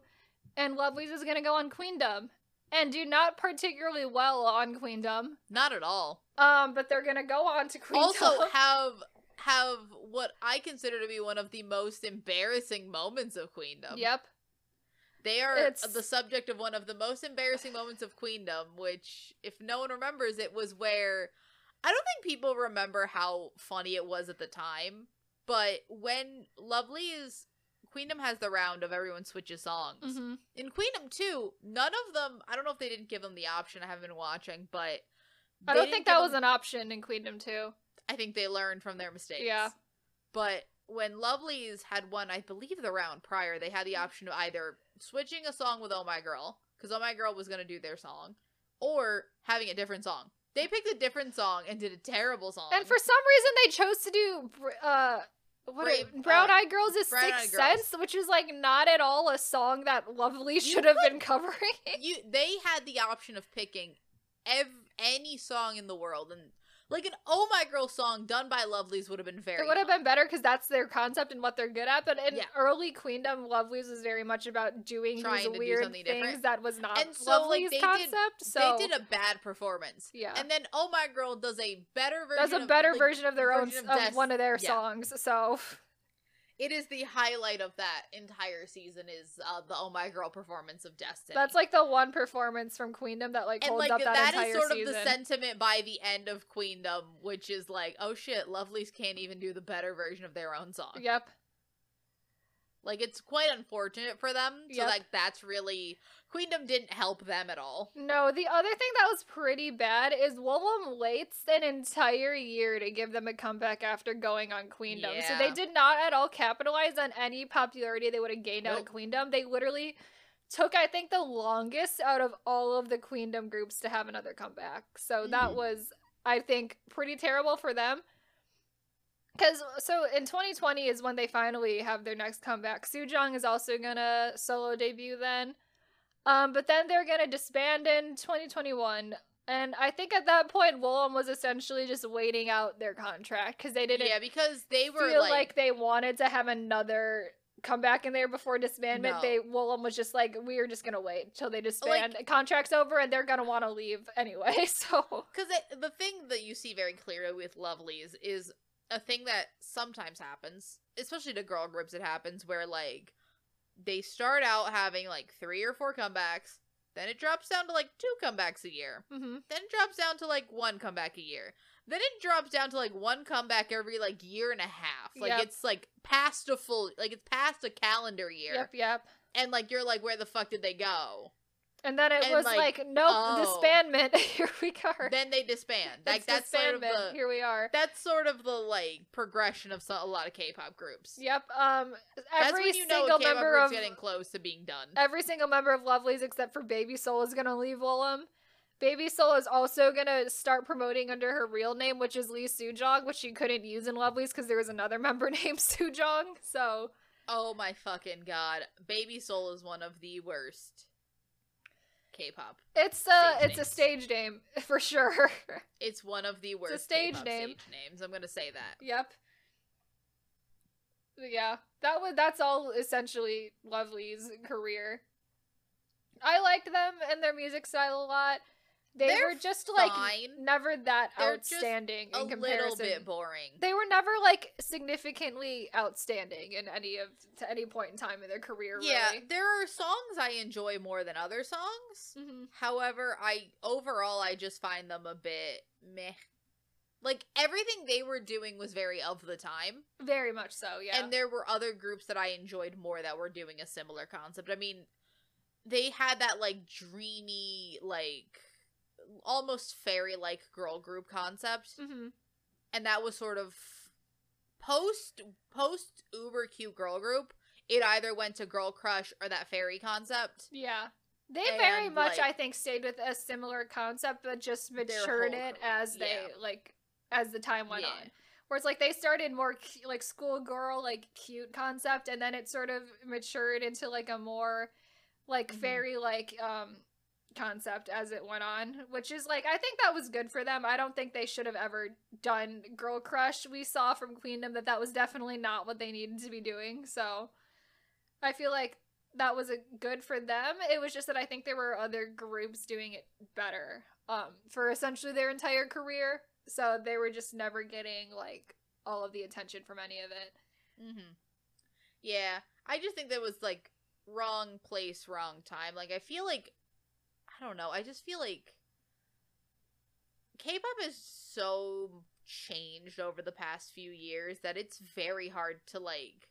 and Lovelyz is gonna go on Queendom, and do not particularly well on Queendom. Not at all. Um, but they're gonna go on to Queendom. Also have have what I consider to be one of the most embarrassing moments of Queendom. yep. They are It's- the subject of one of the most embarrassing moments of Queendom, which, if no one remembers, it was where I don't think people remember how funny it was at the time, but when Lovelyz Queendom has the round of everyone switches songs. hmm In Queendom 2, none of them, I don't know if they didn't give them the option, I haven't been watching, but. I don't think that was them- an option in Queendom 2. I think they learned from their mistakes. Yeah. But when Lovelyz had won, I believe the round prior, they had the option of either switching a song with Oh My Girl, because Oh My Girl was going to do their song, or having a different song. They picked a different song and did a terrible song. And for some reason, they chose to do uh. What Brave- Brown Eyed Girls is Brown Sixth Sense, which is like not at all a song that Lovely should have been covering. you, they had the option of picking ev- any song in the world, and like an Oh My Girl song done by Lovelyz would have been very. It would have been better because that's their concept and what they're good at. But in Yeah. early Queendom, Lovelyz was very much about doing Trying these do weird something things different. that was not And so, like, Lovelyz they did- concept. so they did a bad performance. Yeah. And then Oh My Girl does a better version. that's a of- better like, version of their own version of, one of their yeah. songs. So It is the highlight of that entire season is uh, the Oh My Girl performance of Destiny. that's like the one performance from Queendom that like and holds like up that, that is sort season. of the sentiment by the end of Queendom, which is like, oh shit, Lovelyz can't even do the better version of their own song. Yep. Like it's quite unfortunate for them. So Yep. like that's really Queendom didn't help them at all. No, the other thing that was pretty bad is Woollim waits an entire year to give them a comeback after going on Queendom. Yeah. So they did not at all capitalize on any popularity they would have gained out of Queendom. They literally took, I think, the longest out of all of the Queendom groups to have another comeback. So that Mhm. was, I think, pretty terrible for them. Because so in 2020 is when they finally have their next comeback. Sujong is also gonna solo debut then, um, but then they're gonna disband in 2021. And I think at that point, Woollim was essentially just waiting out their contract because they didn't yeah, because they were feel like, like, they wanted to have another comeback in there before disbandment. No. They Woollim was just like, we are just gonna wait till they disband. Like- Contract's over, and they're gonna want to leave anyway. So Because the thing that you see very clearly with Lovelyz is a thing that sometimes happens, especially to girl groups. It happens where like they start out having like three or four comebacks, then it drops down to like two comebacks a year, mhm. then it drops down to like one comeback a year, then it drops down to like one comeback every like year and a half. Like Yep. it's like past a full, like it's past a calendar year, yep, yep. and like you're like, where the fuck did they go? And then it And, was like, like, nope, oh. disbandment. Here we go. Then they disband. Like It's that's sort of the Here we are. that's sort of the like progression of some, a lot of K-pop groups. Yep. Um. Every when you know single member of getting close to being done. every single member of Lovelyz except for Baby Soul is gonna leave Woollim. Baby Soul is also gonna start promoting under her real name, which is Lee Sujong, which she couldn't use in Lovelyz because there was another member named Sujong. So Oh my fucking god, Baby Soul is one of the worst K-pop. it's a Stage it's a stage name for sure. It's one of the worst stage K-pop name. stage names. I'm gonna say that. yep. Yeah, that was that's all essentially Lovelyz career. I liked them and their music style a lot. They They're were just like fine. never that They're outstanding A in comparison. little bit boring. They were never like significantly outstanding in any of to any point in time in their career. Yeah, really. there are songs I enjoy more than other songs. Mhm. However, I overall I just find them a bit meh. Like everything they were doing was very of the time. very much so. Yeah, And there were other groups that I enjoyed more that were doing a similar concept. I mean, they had that like dreamy, like almost fairy like girl group concept. hmm And that was sort of post post uber cute girl group. It either went to girl crush or that fairy concept. yeah. They very much, like- I think, stayed with a similar concept, but just matured it as they yeah. like as the time went Yeah. on. Where it's like they started more cu- like schoolgirl, like cute concept, and then it sort of matured into like a more like Mhm. fairy like um concept as it went on, which is like I think that was good for them. I don't think they should have ever done Girl Crush. We saw from Queendom that that was definitely not what they needed to be doing. So I feel like that was a good for them. It was just that I think there were other groups doing it better um for essentially their entire career. So they were just never getting like all of the attention from any of it. Mm-hmm. Yeah, I just think that was like wrong place, wrong time. Like I feel like I don't know. I just feel like K-pop is so changed over the past few years that it's very hard to like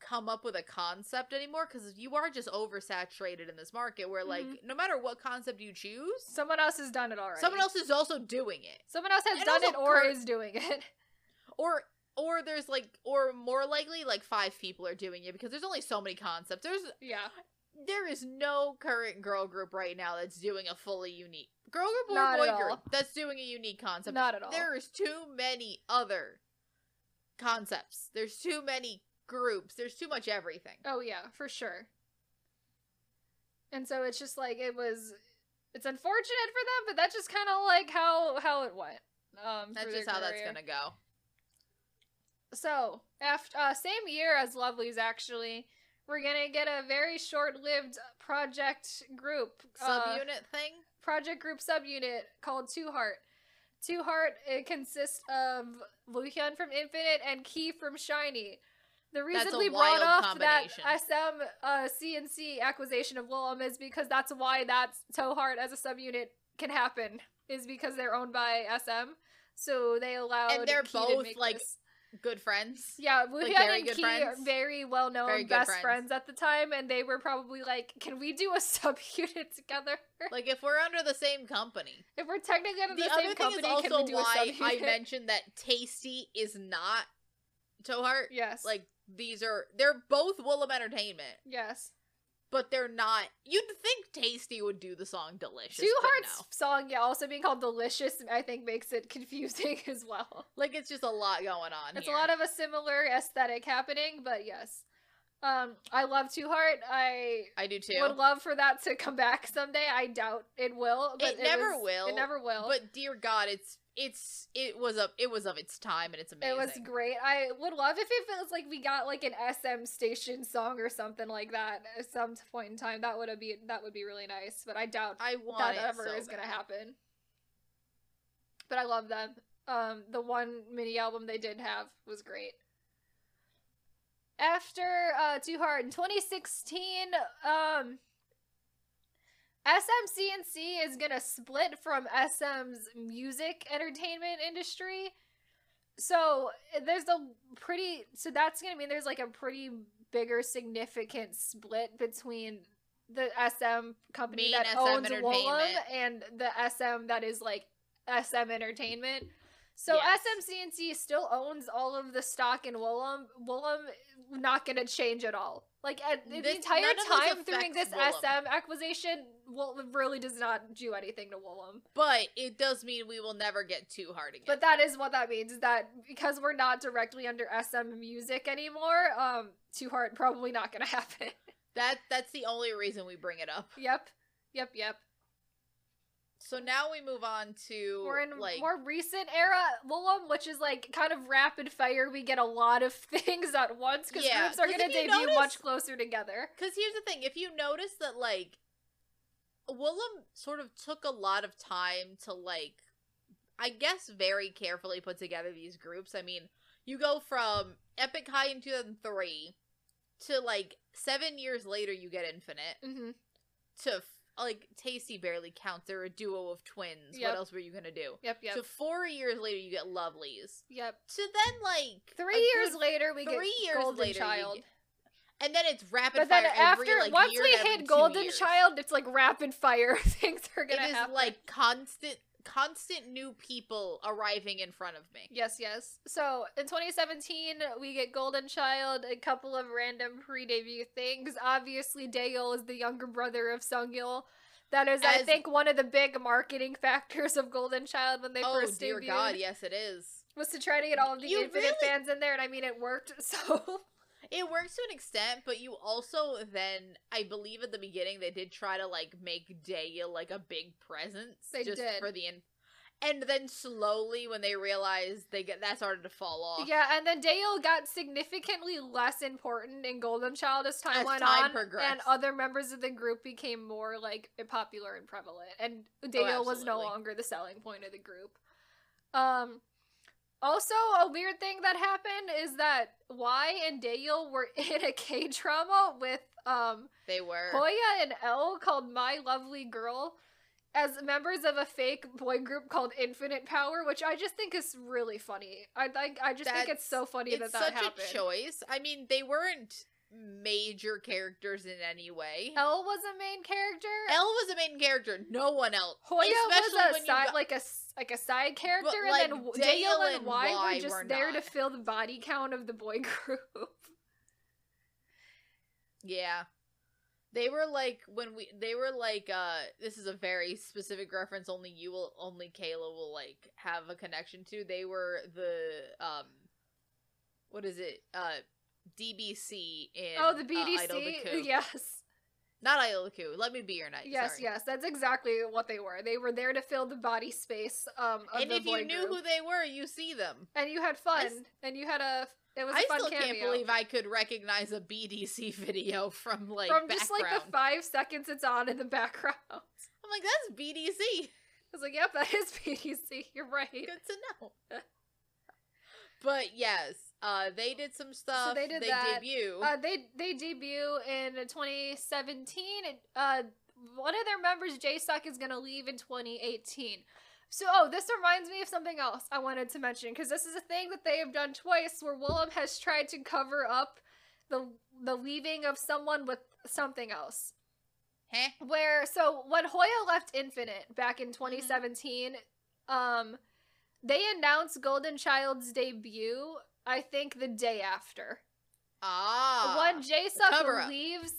come up with a concept anymore because you are just oversaturated in this market where like Mhm. no matter what concept you choose Someone else has done it already. someone else is also doing it Someone else has And done it or is doing it. or or there's like or more likely like five people are doing it because there's only so many concepts there's yeah. There is no current girl group right now that's doing a fully unique girl group or boy group all. that's doing a unique concept. Not at all. There is too many other concepts. There's too many groups. There's too much everything. Oh yeah, for sure. And so it's just like it was it's unfortunate for them, but that's just kind of like how how it went. Um That's just how that's gonna go. So, after uh, same year as Lovelyz actually, we're going to get a very short-lived project group uh, Subunit thing. project group subunit called Toheart. Two Heart it consists of Woohyun from Infinite and Key from SHINee. The reason we brought off that. SM uh, CNC acquisition of Woollim is because that's why that Toheart as a subunit can happen is because they're owned by SM. So they allowed And they're Key both, like, this. Good friends. Yeah, Woohyun Like, and Key friends? are very well known Very best friends. friends. at the time, and they were probably like, "Can we do a subunit together? Like if we're under the same company. if we're technically under The, the, same company, is can also we do why a I subunit?" mentioned that Tasty is not Toheart. yes, Like these are they're both Woollim Entertainment. yes, but they're not. You'd think Tasty would do the song "Delicious." Toheart's no. song, yeah, also being called Delicious, I think makes it confusing as well. Like it's just a lot going on. It's here. a lot of a similar aesthetic happening, but yes. Um, I love Toheart. I I do too. would love for that to come back someday. I doubt it will. But It never was- will, It never will. But dear God, it's it's it was of it was of its time, and it's amazing. It was great. I would love if it feels like we got like an SM station song or something like that at some point in time. That would be that would be really nice. But I doubt I want that ever so is gonna happen. But I love them. Um, the one mini album they did have was great. After uh, Toheart in 2016, um, SMCNC is gonna split from SM's music entertainment industry. So eh, there's a pretty so that's gonna mean there's like a pretty bigger significant split between the SM company Me that SM owns Entertainment. and the SM that is like SM Entertainment. So Yes. SMCNC still owns all of the stock in Woollim. Woollim eh, not going to change at all. Like at, the entire this time during this Woollim. SM acquisition, Woollim really does not do anything to Woollim. But it does mean we will never get Toheart again. But that is what that means is that because we're not directly under SM music anymore, um, Toheart probably not going to happen. that that's the only reason we bring it up. yep, yep, yep. So now we move on to We're in like more recent era Woollim, which is like kind of rapid fire. We get a lot of things at once because Yeah, groups are going to debut notice- much closer together. Because here's the thing: if you notice that, like, Woollim sort of took a lot of time to, like, I guess, very carefully put together these groups. I mean, you go from Epic High in 2003 to, like, seven years later, you get Infinite Mm-hmm. to, like, Tasty barely counts. They're a duo of twins. Yep. What else were you gonna do? Yep, yep, So four years later, you get Lovelyz. yep. So then, like, Three years later, we three get years Golden later, Child. get- and then it's rapid But then after, every, like, once we hit Golden years. Child, it's like rapid fire things are gonna is happen. like constant, constant new people arriving in front of me. Yes, yes. So in 2017, we get Golden Child, a couple of random pre-debut things. Obviously, Daeyeol is the younger brother of Sungyeol. That is, I think, one of the big marketing factors of Golden Child when they oh first dear debuted. God, yes, it is. Was to try to get all of the You Infinite really- fans in there, and I mean, it worked. So It works to an extent, but you also then, I believe at the beginning they did try to like make Daeyeol like a big presence, They just did. for the in. And then slowly, when they realized they get that started to fall off. yeah, and then Daeyeol got significantly less important in Golden Child as time As went time on, progressed. and other members of the group became more like popular and prevalent, and Daeyeol was no Oh, longer the selling point of the group. Um, also, a weird thing that happened is that Y and Daeyeol were in a K drama with um they were. Hoya and L called My Lovely Girl as members of a fake boy group called Infinite Power, which I just think is really funny. I think I just think it's so funny it's that that such happened. a choice. I mean, they weren't major characters in any way. L was a main character. L was a main character. No one else. Hoya Especially was a side, got- like a like a side character, But, and like, then Daeyeol Daeyeol and Y Y were just were there to fill the body count of the boy group. Yeah. They were like when we they were like uh this is a very specific reference only you will only Kayla will like have a connection to. They were the um what is it? Uh DBC in oh, the uh, Idol the BDC. Yes, Not Coup. Let me be your knight. yes, sorry. yes. That's exactly what they were. They were there to fill the body space. Um, of And if you knew group. who they were, you see them. and you had fun, s- and you had a. It was a I still cameo. can't believe I could recognize a BDC video from like from background. just like the five seconds it's on in the background. I'm like, that's BDC. I was like, "Yep, that is BDC. You're right." Good to know. but yes, uh, they did some stuff. they did they that. debut. Uh, they they debut in 2017. and, Uh, one of their members, Jaeseok, is gonna leave in 2018. So, oh, this reminds me of something else I wanted to mention because this is a thing that they have done twice, where Woollim has tried to cover up the the leaving of someone with something else. Huh? Where so when Hoya left Infinite back in 2017, um, they announced Golden Child's debut. I think the day after Ah. when Jaeseok leaves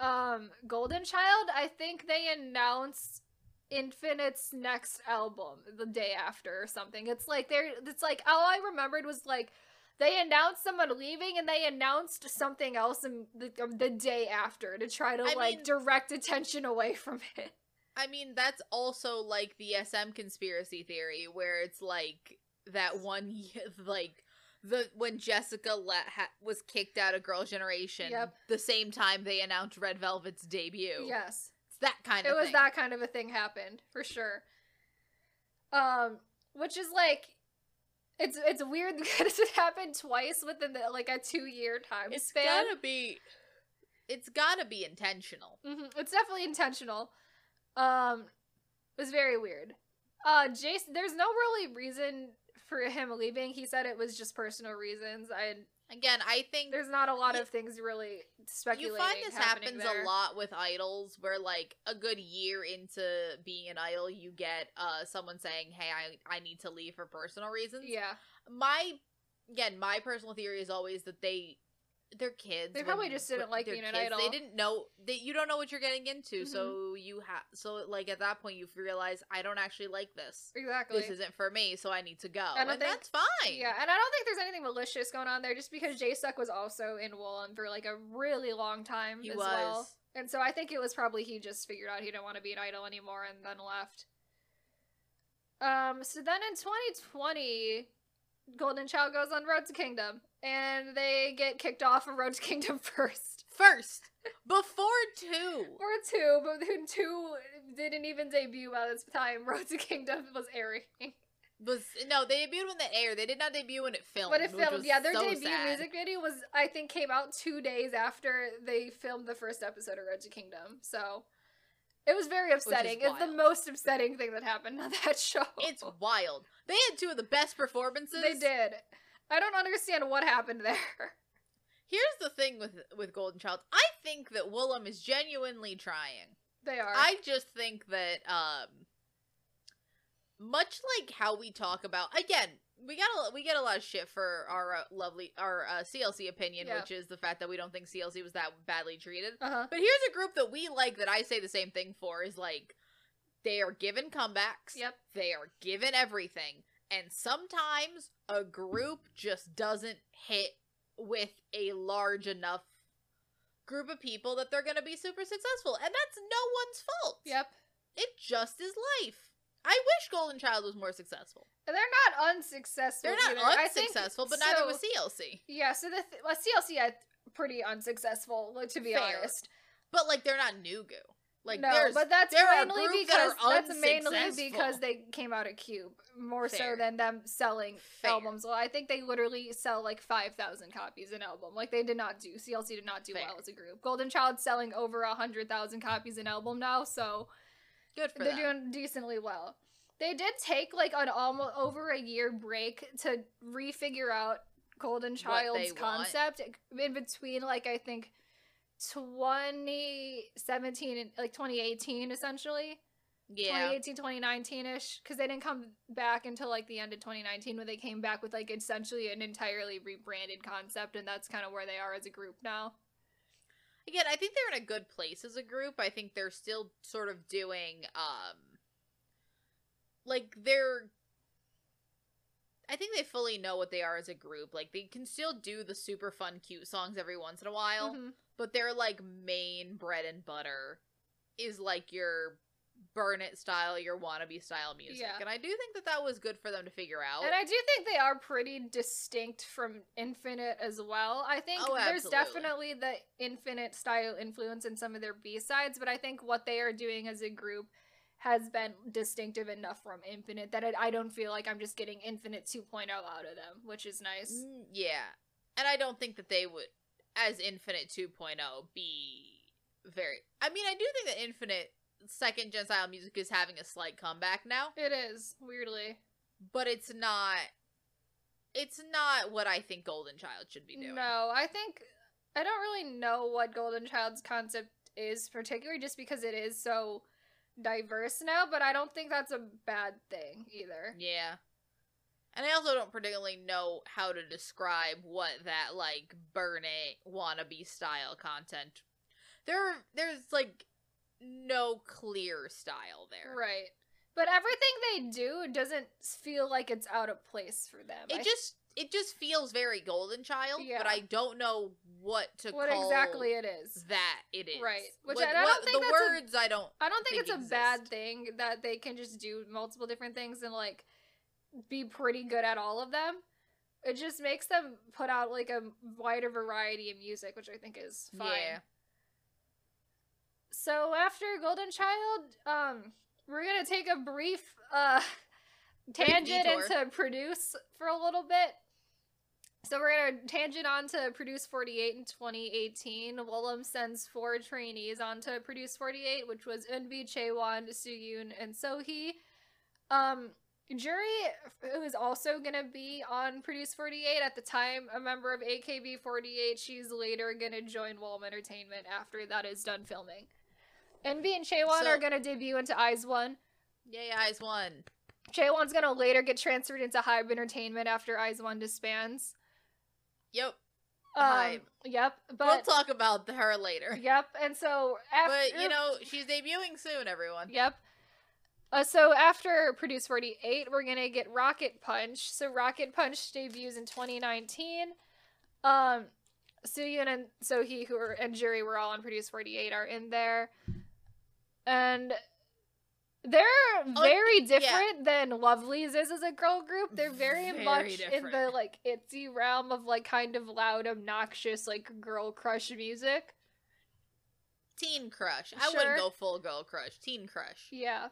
um Golden Child, I think they announced Infinite's next album the day after or something. It's like they're it's like all I remembered was like they announced someone leaving and they announced something else in the, um, the day after to try to I like mean- direct attention away from it. I mean, that's also like the SM conspiracy theory, where it's like that one, like the when Jessica le- ha- was kicked out of Girl Generation, Yep. the same time they announced Red Velvet's debut. Yes. it's that kind it of. It was thing. that kind of a thing happened for sure um which is like it's it's weird because it happened twice within the, like a two year time It's span gotta be. It's gotta be intentional. hmm it's definitely intentional um it was very weird uh jason there's no really reason for him leaving he said it was just personal reasons i Again, I think there's not a lot of things really speculating. you find this happens there. a lot with idols, where like a good year into being an idol, you get uh someone saying, "Hey, I I need to leave for personal reasons." yeah my again my personal theory is always that they they're kids They probably just didn't like being an kids. idol. they didn't know that you don't know what you're getting into Mhm. so you have so like at that point you realize i don't actually like this exactly this isn't for me so i need to go and think- that's fine Yeah, and I don't think there's anything malicious going on there just because Jaeseok was also in Woollim for like a really long time he as was well. And so I think it was probably he just figured out he didn't want to be an idol anymore and then left. Um, so then in 2020, Golden Child goes on Road to Kingdom and they get kicked off of Road to Kingdom first. first before two Or two, but then two didn't even debut by this time Road to Kingdom was airing. was no they debuted when they aired they did not debut when it filmed But it filmed, yeah. Their so debut sad. music video was, I think, came out two days after they filmed the first episode of Road to Kingdom. So it was very upsetting. It's the most upsetting thing that happened on that show. it's wild they had two of the best performances they did. I don't understand what happened there. Here's the thing with with Golden Child. I think that Woollim is genuinely trying. They are. I just think that um much like how we talk about again, we got a, we get a lot of shit for our uh, lovely our uh, CLC opinion, Yeah. which is the fact that we don't think CLC was that badly treated. uh huh. But here's a group that we like that I say the same thing for is like they are given comebacks. Yep. They are given everything. And sometimes a group just doesn't hit with a large enough group of people that they're going to be super successful. And that's no one's fault. Yep. It just is life. I wish Golden Child was more successful. And they're not unsuccessful. They're either. not think- unsuccessful, but neither so- was CLC. Yeah. So the th- well, CLC had pretty unsuccessful, like, to be Fair. honest. But like they're not new Nugu. Like no, there's but that's mainly because that that's mainly because they came out of Cube more Fair. so than them selling Fair. albums. Well, I think they literally sell like five thousand copies an album. Like they did not do CLC did not do Fair. well as a group. Golden Child selling over a hundred thousand copies an album now, so good for they're them. doing decently well. They did take like an almost over a year break to refigure out Golden Child's they want. concept in between like I think 2017 and like 2018 essentially. yeah. 2018 2019ish because they didn't come back until like the end of 2019 when they came back with like essentially an entirely rebranded concept and that's kind of where they are as a group now. Again, I think they're in a good place as a group. I think they're still sort of doing um like they're I think they fully know what they are as a group. Like they can still do the super fun cute songs every once in a while, Mhm. But their like main bread and butter is like your burn it style, your wannabe style music. Yeah. And I do think that that was good for them to figure out. And I do think they are pretty distinct from Infinite as well. I think Oh, there's definitely the Infinite style influence in some of their B sides, but I think what they are doing as a group has been distinctive enough from Infinite that I don't feel like I'm just getting Infinite 2.0 out of them, which is nice. Mm, yeah. And I don't think that they would, as Infinite 2.0, be very. I mean, I do think that Infinite second gen style music is having a slight comeback now, It is, weirdly. but it's not. It's not what I think Golden Child should be doing. No, I think I don't really know what Golden Child's concept is, particularly just because it is so diverse now, but I don't think that's a bad thing either. Yeah. And I also don't particularly know how to describe what that, like, burn it wannabe style content. there there's like no clear style there. Right. But everything they do doesn't feel like it's out of place for them. It I- just it just feels very Golden Child, Yeah. but I don't know what to what call exactly it is. that it is. Right. Which What- I- don't what- think the that's words I don't I don't think, think it's a bad thing that they can just do multiple different things and like be pretty good at all of them. It just makes them put out like a wider variety of music, which I think is fine. Yeah. So after Golden Child, um, we're gonna take a brief uh tangent into produce for a little bit. So we're gonna tangent on to Produce 48 in 2018. Woollim sends four trainees on to Produce 48, which was Eunbi, Chaewon, Sooyoon, and Sohee. Um, Jury, who is also gonna be on Produce 48 at the time, a member of AKB48, she's later gonna join Woollim Entertainment after that is done filming. Eunbi and Chaewon So- are gonna debut into IZ*ONE. Yay, IZ*ONE. Chaewon's gonna later get transferred into Hybe Entertainment after IZ*ONE disbands. Yep. Um. Yep, we'll talk about her later. yep, and so after But you know, she's debuting soon, everyone. Yep. Uh, so after Produce 48, we're gonna get Rocket Punch. So Rocket Punch debuts in 2019. Um, Sooyoon and Sohee, who are and Jury, were all on Produce 48, are in there, and they're Oh, very yeah. different than Lovelyz is as a girl group. They're very, Very much in the different. like ITZY realm of like kind of loud, obnoxious like girl crush music. Teen crush. I wouldn't go full girl crush. Teen crush. Yeah,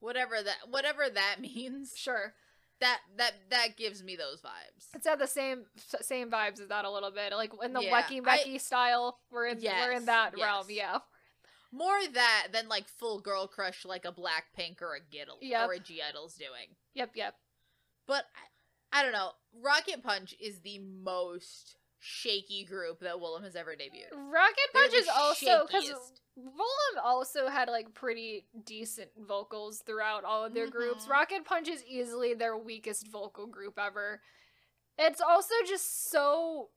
Whatever that whatever that means. sure. That that that gives me those vibes. It's had the same same vibes as that a little bit, like in the Yeah, Wecky I- Becky style. We're in we're in that realm, yeah. More that than like full girl crush like a Blackpink or a Giddle Yep. or a G Idol's doing. Yep, yep. But I, I don't know. Rocket Punch is the most shaky group that Woollim has ever debuted. Rocket Punch is also because. Woollim also had like pretty decent vocals throughout all of their groups. Mhm. Rocket Punch is easily their weakest vocal group ever. It's also just so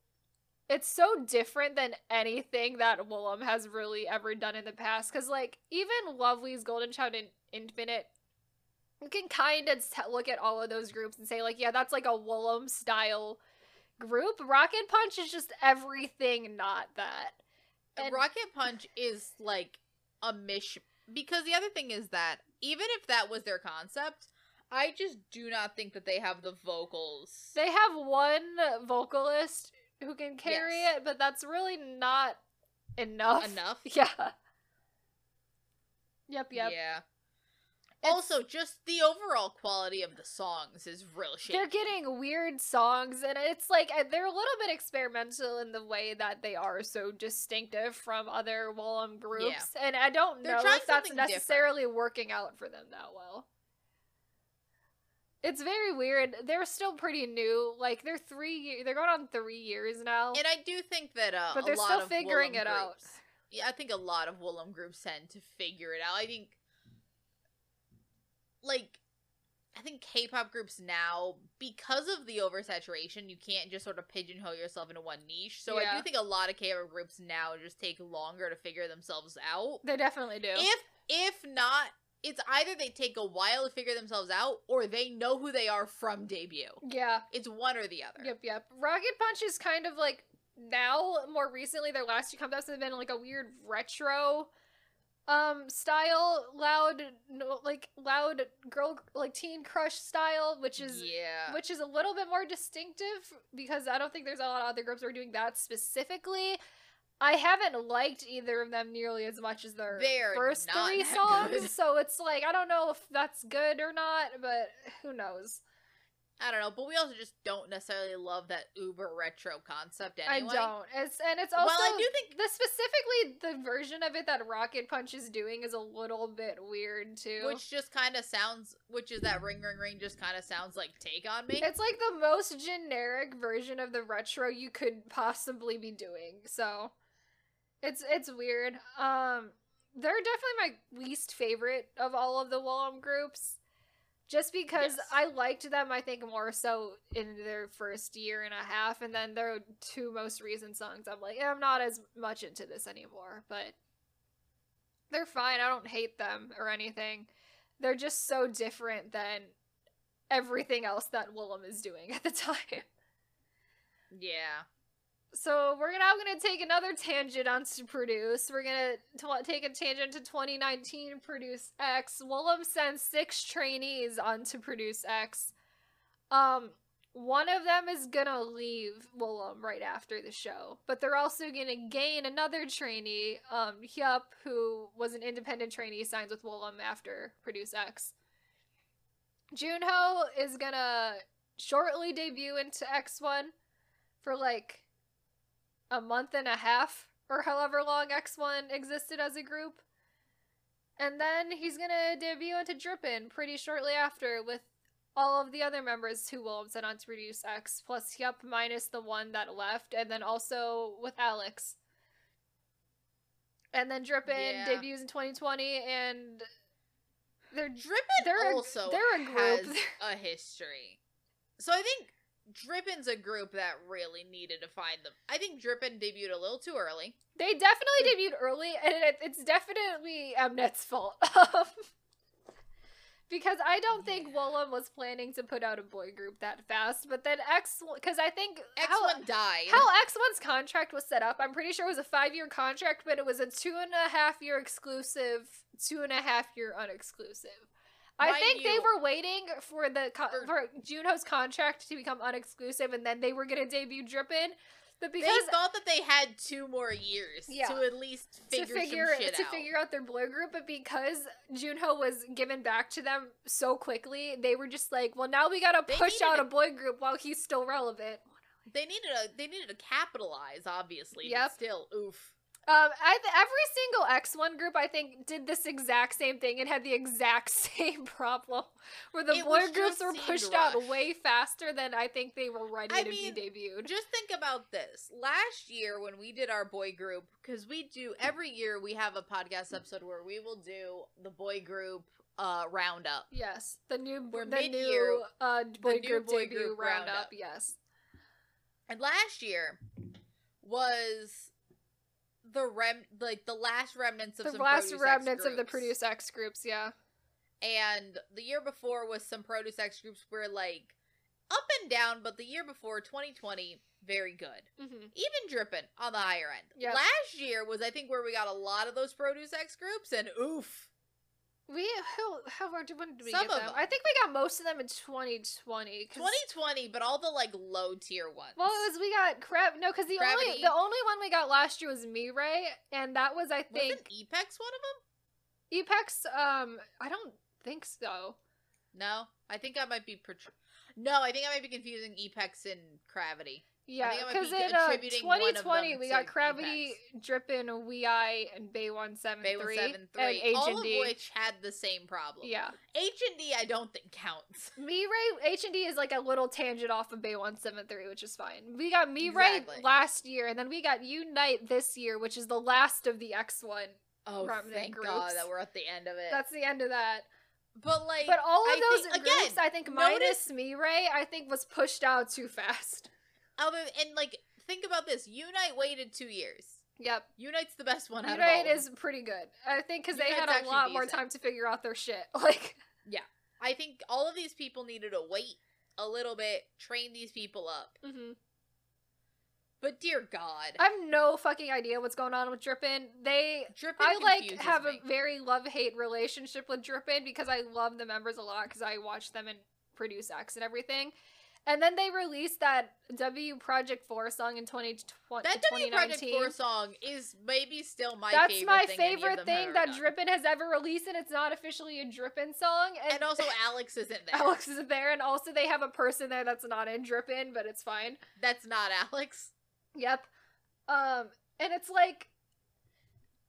it's so different than anything that Woollim has really ever done in the past. Cause like even Lovelyz Golden Child and Infinite, you can kind of look at all of those groups and say like, yeah, that's like a Woollim style group. Rocket Punch is just everything not that. And- Rocket Punch is like a mish because the other thing is that even if that was their concept, I just do not think that they have the vocals. They have one vocalist who can carry Yes. it, but that's really not enough. enough. Yeah. Yep, yep. Yeah. It's- Also, just the overall quality of the songs is real shaky. They're getting weird songs, and it's like uh, they're a little bit experimental in the way that they are so distinctive from other Woollim groups. And I don't They're know if that's something different. necessarily working out for them that well. It's very weird. They're still pretty new. Like they're three. ye- They're going on three years now. And I do think that uh, But they're still figuring Woollim it out. Yeah, I think a lot of Woollim groups tend to figure it out. I think, like, I think K-pop groups now, because of the oversaturation, you can't just sort of pigeonhole yourself into one niche. So I do think a lot of K-pop groups now just take longer to figure themselves out. They definitely do. If if not, it's either they take a while to figure themselves out, or they know who they are from debut. yeah. It's one or the other. Yep, yep. Rocket Punch is kind of like now more recently their last two comebacks have been like a weird retro um style loud no, like loud girl like teen crush style which is yeah. which is a little bit more distinctive because I don't think there's a lot of other groups who are doing that specifically. I haven't liked either of them nearly as much as their They're first three songs, good. so it's like I don't know if that's good or not, but who knows? I don't know, but we also just don't necessarily love that uber retro concept anyway. I don't. It's and it's also well, I do think the specifically the version of it that Rocket Punch is doing is a little bit weird too. which just kind of sounds, which is that ring ring ring, just kind of sounds like take on me. it's like the most generic version of the retro you could possibly be doing. So it's it's weird. Um they're definitely my least favorite of all of the Woollim groups. Just because Yes. I liked them, I think more so in their first year and a half, and then their two most recent songs, I'm like, "Eh, I'm not as much into this anymore. But They're fine. I don't hate them or anything. They're just so different than everything else that Woollim is doing at the time. Yeah. So we're now gonna take another tangent onto Produce. We're gonna t- take a tangent to 2019 Produce X. Woollim sends six trainees onto Produce X. Um, one of them is gonna leave Woollim right after the show, but they're also gonna gain another trainee, um, Hyup, who was an independent trainee, signs with Woollim after Produce X. Junho is gonna shortly debut into X1 for like a month and a half or however long X1 existed as a group. And then he's gonna debut into Drippin pretty shortly after with all of the other members who will sent on to produce X, plus Hyup minus the one that left, and then also with Alex. And then Drippin Yeah. debuts in 2020, and they're Drippin They're a- also they're a group. has a history. So I think Drippin's a group that really needed to find them. I think Drippin debuted a little too early. They definitely debuted early, and it, it's definitely Mnet's fault. because I don't think Yeah. Woollim was planning to put out a boy group that fast, but then X, because I think X how, one died. how X1's contract was set up, I'm pretty sure it was a five year contract, but it was a two and a half year exclusive, two and a half year unexclusive. I Mind think they were waiting for the co- For- for Junho's contract to become unexclusive, and then they were gonna debut Drippin. But because they thought that they had two more years Yeah. to at least figure, to figure some shit to out. figure out their boy group, but because Junho was given back to them so quickly, they were just like, "Well, now we gotta They push out to- a boy group while he's still relevant." They needed a they needed to capitalize, obviously. Yep. But still, oof. Um, I th- every single X One group I think did this exact same thing and had the exact same problem, where the It boy groups were pushed out way faster than I think they were ready I to mean, be debuted. Just think about this. Last year when we did our boy group, because we do every year we have a podcast episode where we will do the boy group uh roundup. yes, the new We're the mid-year, new uh boy new group boy debut group roundup. roundup. Yes, And last year was the rem like the last remnants of the some last Produce X remnants of the. Produce X groups. Yeah. And the year before was some Produce X groups were like up and down, but the year before, 2020, very good. hmm Even dripping on the higher end. Yep. Last year was, I think, where we got a lot of those Produce X groups, and oof. We how how when did we Some get of them? I think we got most of them in 2020. 'cause- 2020, but all the like low tier ones. Well, it was we got crap. No, because the only the only one we got last year was MIRAE, and that was I think Wasn't Epex one of them? Epex. Um, I don't think so. No, I think I might be. Portray- no, I think I might be confusing Epex and Gravity. Yeah, think I might because in uh, attributing one of 2020 we got Gravity, Drippin, Wei, and Bay One Seven BAE173, and all of which had the same problem. Yeah, H and D, I don't think counts. MIRAE H and D is like a little tangent off of Bay One Seven Three, which is fine. We got MIRAE Exactly. last year, and then we got Unite this year, which is the last of the X One. Oh, thank groups. God that we're at the end of it. That's the end of that. but like, But all of I those think- groups, again, I think, notice- Me MIRAE, I think was pushed out too fast. Other and like, think about this. Unite waited two years. Yep, Unite's the best one. out of Unite all of them. is pretty good. I think because they had a lot more time to figure out their shit. Like, yeah, I think all of these people needed to wait a little bit, train these people up. mhm. But dear God, I have no fucking idea what's going on with Drippin. They, Drippin I like have me. a very love hate relationship with Drippin because I love the members a lot because I watch them and produce X and everything. And then they released that W Project Four song in 2020. that W Project Four song is maybe still my That's favorite my thing favorite thing that. Drippin has ever released, and it's not officially a Drippin song. And, And also, Alex isn't there. Alex isn't there, and also they have a person there that's not in Drippin, but it's fine. That's not Alex. Yep. Um, and it's like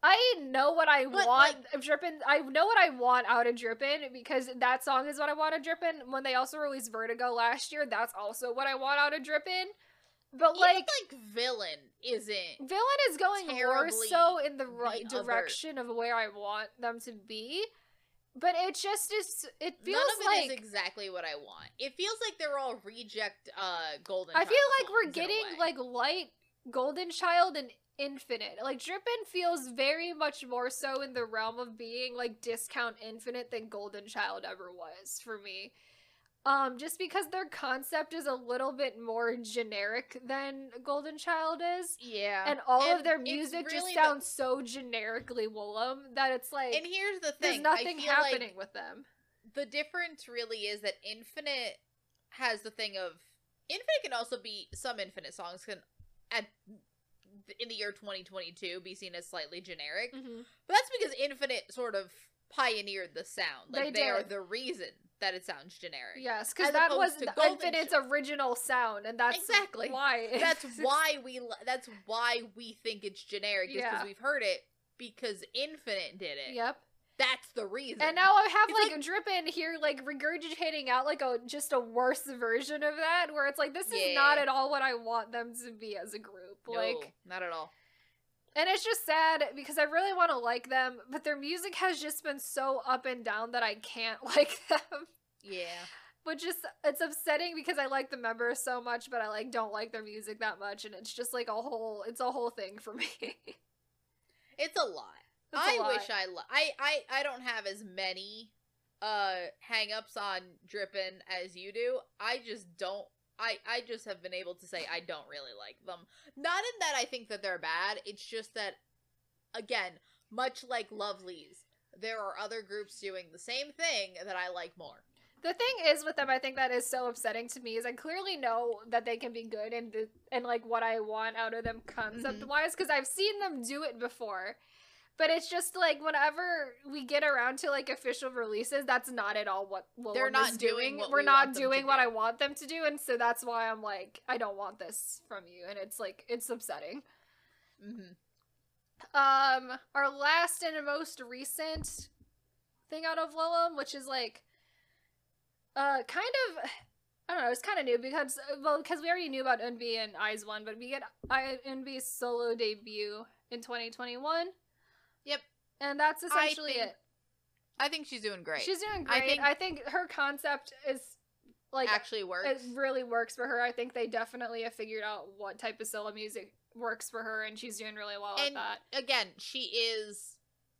I know what I But, want Drippin. I know what I want out of Drippin because that song is what I want of Drippin. When they also released Vertigo last year, that's also what I want out of Drippin. But like, like villain isn't. Villain is going more so in the right the other- direction of where I want them to be. But it just is. It feels None of it is like exactly what I want. It feels like they're all reject uh golden. I feel like we're songs in a getting like light Golden Child and Infinite. Like Drippin feels very much more so in the realm of being like discount Infinite than Golden Child ever was for me. Um, just because their concept is a little bit more generic than Golden Child is. Yeah. And all of their music just really the- sounds so generically Woollim that it's like And here's the thing. there's thing. nothing happening like with them. the difference really is that Infinite has the thing of Infinite can also be some Infinite songs can at in the year 2022 be seen as slightly generic. Mhm. But that's because Infinite sort of pioneered the sound. Like They they, are the reason that it sounds generic. Yes, because that was opposed to the Golden Infinite's original sound, and that's Exactly. why. That's why we that's why we think it's generic is because Yeah. we've heard it because Infinite did it. Yep. That's the reason. And now I have It's like, Drippin here, like regurgitating out like a just a worse version of that, where it's like this is not at all what I want them to be as a group. No, Like, not at all. and it's just sad because I really want to like them, but their music has just been so up and down that I can't like them. Yeah. Which is it's upsetting because I like the members so much, but I like don't like their music that much, and it's just like a whole it's a whole thing for me. it's It's a lot. a I lot. wish I, lo- I I I don't have as many uh hang-ups on Drippin as you do. I just don't I I just have been able to say I don't really like them. Not in that I think that they're bad. It's just that again, much like Lovelyz, there are other groups doing the same thing that I like more. The thing is with them, I think that is so upsetting to me is I clearly know that they can be good and the, and like what I want out of them concept mm-hmm. wise because I've seen them do it before. But it's just like whenever we get around to like official releases, that's not at all what They're not is doing We're we not want them to doing what do. I want them to do, and so that's why I'm like, I don't want this from you, and it's like it's upsetting. Mm-hmm. Um, our last and most recent thing out of Woollim, which is like, uh, kind of, I don't know, it's kind of new because, well, because we already knew about Eunbi and IZ*ONE, but we get I Eunbi's solo debut in 2021. Yep. And that's essentially think it. I think she's doing great. She's doing great. I think- think, her concept is like actually works. it really works for her. I think they definitely have figured out what type of solo music works for her, and she's doing really well And at that. again, she is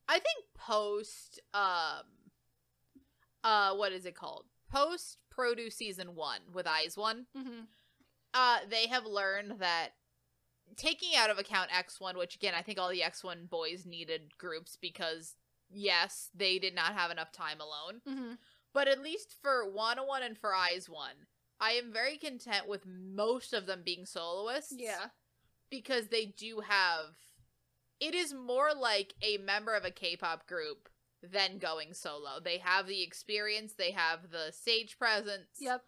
I think post um uh what is it called? Post Produce season 1 with IZ*ONE. Mm-hmm. Uh they have learned that taking out of account X1, which again, I think all the X1 boys needed groups because yes, they did not have enough time alone. Mm-hmm. But at least for 101 and for IZ*ONE, I am very content with most of them being soloists Yeah. because they do have it is more like a member of a K-pop group than going solo. They have the experience, they have the stage presence. Yep.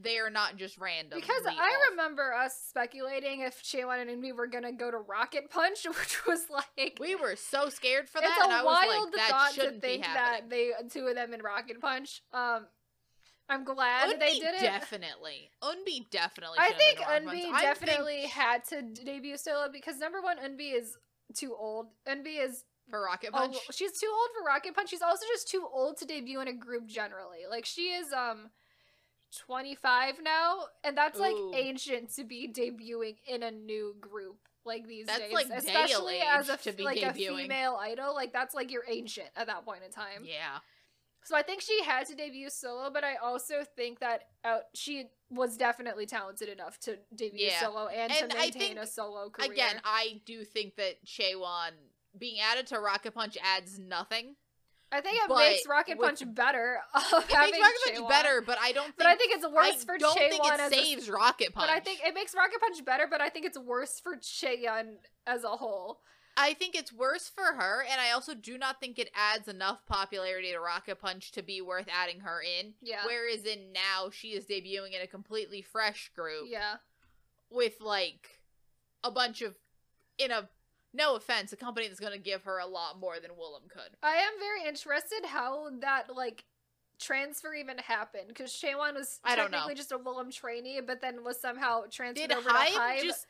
They are not just random. Because I remember us speculating if Chaewon and Eunbi were gonna go to Rocket Punch, which was like we were so scared for that it's and a I was wild like that thought to think that they two of them in Rocket Punch. Um, I'm glad they did it. definitely. Eunbi definitely. I think been to Rocket Punch. Eunbi definitely think had to debut solo because number one, Eunbi is too old. Eunbi is for Rocket oh, Punch. she's too old for Rocket Punch. She's also just too old to debut in a group generally. Like she is um 25 now, and that's like Ooh. ancient to be debuting in a new group like these That's, days, like, especially as a to be like a female idol. Like that's like you're ancient at that point in time. yeah. So I think she had to debut solo, but I also think that uh, she was definitely talented enough to debut Yeah. solo and, And to maintain think, a solo career. Again, I do think that Chaewon being added to Rocket Punch adds nothing. I think it but makes Rocket with- Punch better. Of It makes Rocket Punch better, but I don't think But I think it's worse I for don't think it as a- saves Rocket Punch. But I think it makes Rocket Punch better, but I think it's worse for Chaeyeon as a whole. I think it's worse for her, and I also do not think it adds enough popularity to Rocket Punch to be worth adding her in. Yeah. Whereas in now she is debuting in a completely fresh group Yeah. with like a bunch of in a no offense, a company that's gonna give her a lot more than Woollim could. I am very interested how that like transfer even happened because Chaewon was I don't know. technically just a Woollim trainee, but then was somehow transferred Did over Hybe, to Hybe. just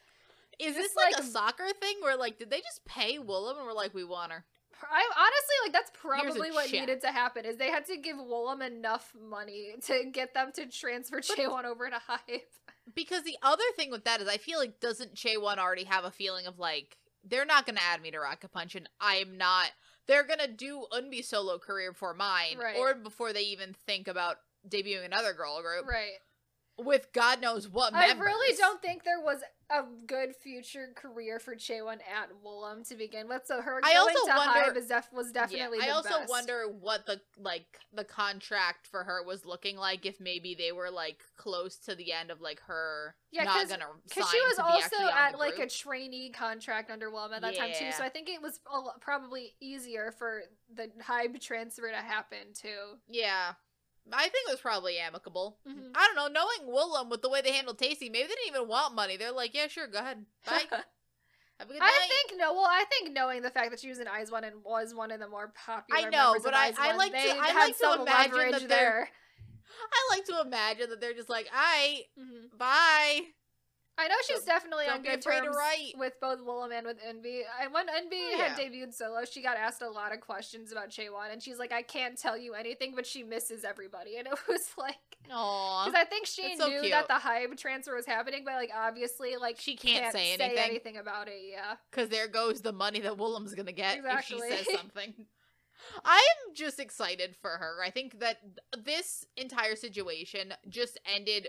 is this like, like a soccer thing where like did they just pay Woollim and we're like we want her? I honestly like that's probably what check. needed to happen is they had to give Woollim enough money to get them to transfer Chaewon over to Hybe. Because the other thing with that is I feel like doesn't Chaewon already have a feeling of like they're not gonna add me to Rocket Punch, and I'm not. They're gonna do Eunbi solo career before mine, Right. or before they even think about debuting another girl group Right. With God knows what. I members. really don't think there was a good future career for Chaewon at Woollim to begin with. So her I going also to wonder- Hybe def- was definitely Yeah, I also best. wonder what the like the contract for her was looking like. If maybe they were like close to the end of like her Yeah, Because she was also at like a trainee contract under Woollim at that time too, so I think it was probably easier for the Hybe transfer to happen too. yeah. I think it was probably amicable. Mhm. I don't know. Knowing Woollim with the way they handled Tasty, maybe they didn't even want money. They're like, yeah, sure, go ahead, bye. Have a good I think no. Well, I think knowing the fact that she was in Eyes One and was one of the more popular. I know, but I- I One, like to- I like to imagine that they're- there. I like to imagine that they're just like, I Mhm. bye. I know she's Don't- definitely on good terms with both Woollim and with Eunbi. And when Eunbi Oh, had debuted solo, she got asked a lot of questions about Chaewon, and she's like, "I can't tell you anything, but she misses everybody." And it was like, because I think she so knew cute. that the Hybe transfer was happening, but like obviously, like She can't say anything. anything about it. Yeah, Because there goes the money that Woollim's gonna get Exactly. if she says something. I'm just excited for her. I think that this entire situation just ended.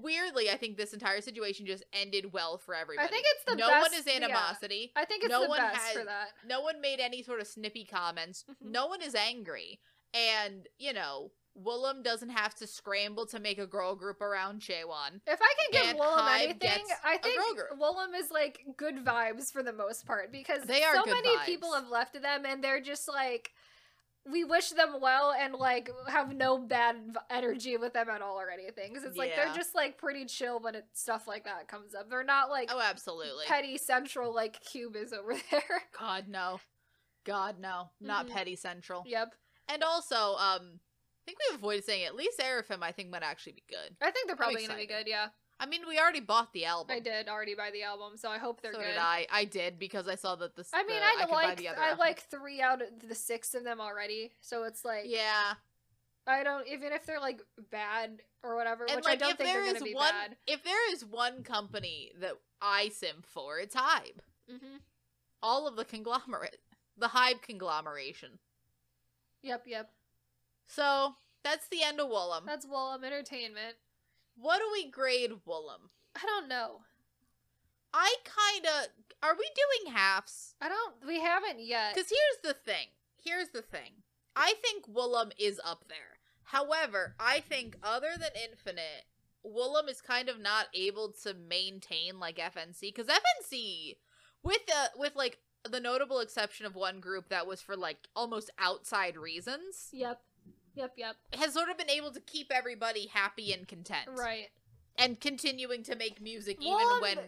Weirdly, I think this entire situation just ended well for everybody. I think it's the no best. one is yeah. animosity. I think it's No the one best has- for that. No one made any sort of snippy comments. Mhm. No one is angry, and you know, Woollim doesn't have to scramble to make a girl group around Chaewon. If I can give And Woollim Hybe anything, I think. Woollim is like good vibes for the most part because They are so many vibes. people have left them and they're just like we wish them well and like have no bad energy with them at all or anything because it's like they're just like pretty chill when it, stuff like that comes up. They're not like Oh, absolutely. petty central like Cube is over there. God no. God no. Not Mhm. Petty Central. yep, And also, um, I think we've avoided saying it. At least Seraphim, I think, might actually be good. I think they're probably gonna be good. Yeah, I mean, we already bought the album. I did already buy the album, so I hope they're so good. did I. I did because I saw that this. I mean, the, I, buy like I album. like three out of the six of them already, so it's like Yeah, I don't even if they're like bad or whatever, and which like I don't think there they're gonna be one, bad. if there is one company that I sim for, it's Hybe. Mm-hmm. All of the conglomerate, the Hybe conglomeration. Yep, yep. So that's the end of Woollim. That's Woollim Entertainment. What do we grade Woollim? I don't know. I kind of are we doing halves? I don't. We haven't yet. Because here's the thing. Here's the thing. I think Woollim is up there. However, I think other than Infinite, Woollim is kind of not able to maintain like FNC because FNC, with the with like the notable exception of one group that was for like almost outside reasons, Yep. Yep. Yep. has sort of been able to keep everybody happy and content, Right. And continuing to make music even when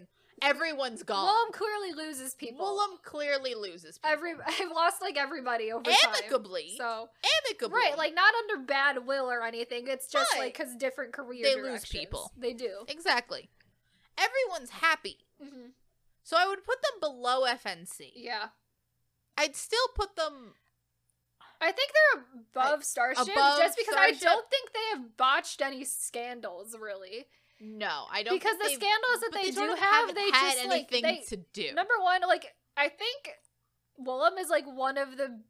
everyone's gone. Woollim clearly loses people. Woollim clearly loses people. Every I've lost like everybody over time. amicably. So amicably. right, like not under bad will or anything. It's just Right. like because different career They lose people. They do. Exactly. Everyone's happy. hmm So I would put them below FNC. Yeah. I'd still put them I think they're above Starship above just because I don't think they have botched any scandals really. no, I don't Because the scandals that but they, do have, they just like anything they to do. number one, like I think Woollim is like one of the.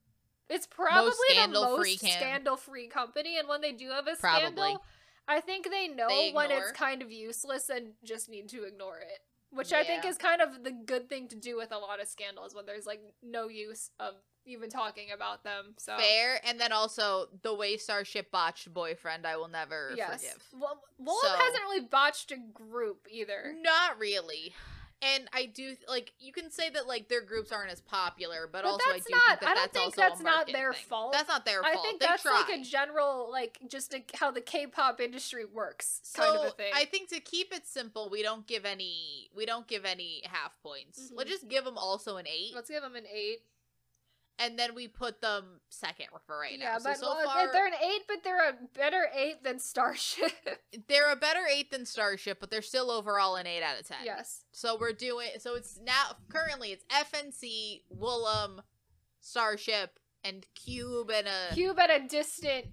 It's probably the scandal-free most can- scandal-free company, and when they do have a Probably. scandal, I think they know They when it's kind of useless and just need to ignore it. Which I think is kind of the good thing to do with a lot of scandals when there's like no use of even talking about them. So Fair, and then also the way Starship botched boyfriend, I will never yes, forgive. well, Woollim So- hasn't really botched a group either. Not really. And I do like you can say that like their groups aren't as popular, but, But also I do not- think that I don't that's think that's not their thing. fault. That's not their I fault. think they that's try. like a general, like just a, how the K-pop industry works, so kind of a thing. I think to keep it simple, we don't give any we don't give any half points. Mhm. Let's just give them also an eight, Let's give them an eight. And then we put them second for right yeah, now. So but so well, far they're an eight, but they're a better eight than Starship. they're a better eight than Starship, but they're still overall an eight out of ten. yes. So we're doing so it's now currently it's FNC, Woollim, Starship, and Cube and a Cube at a distant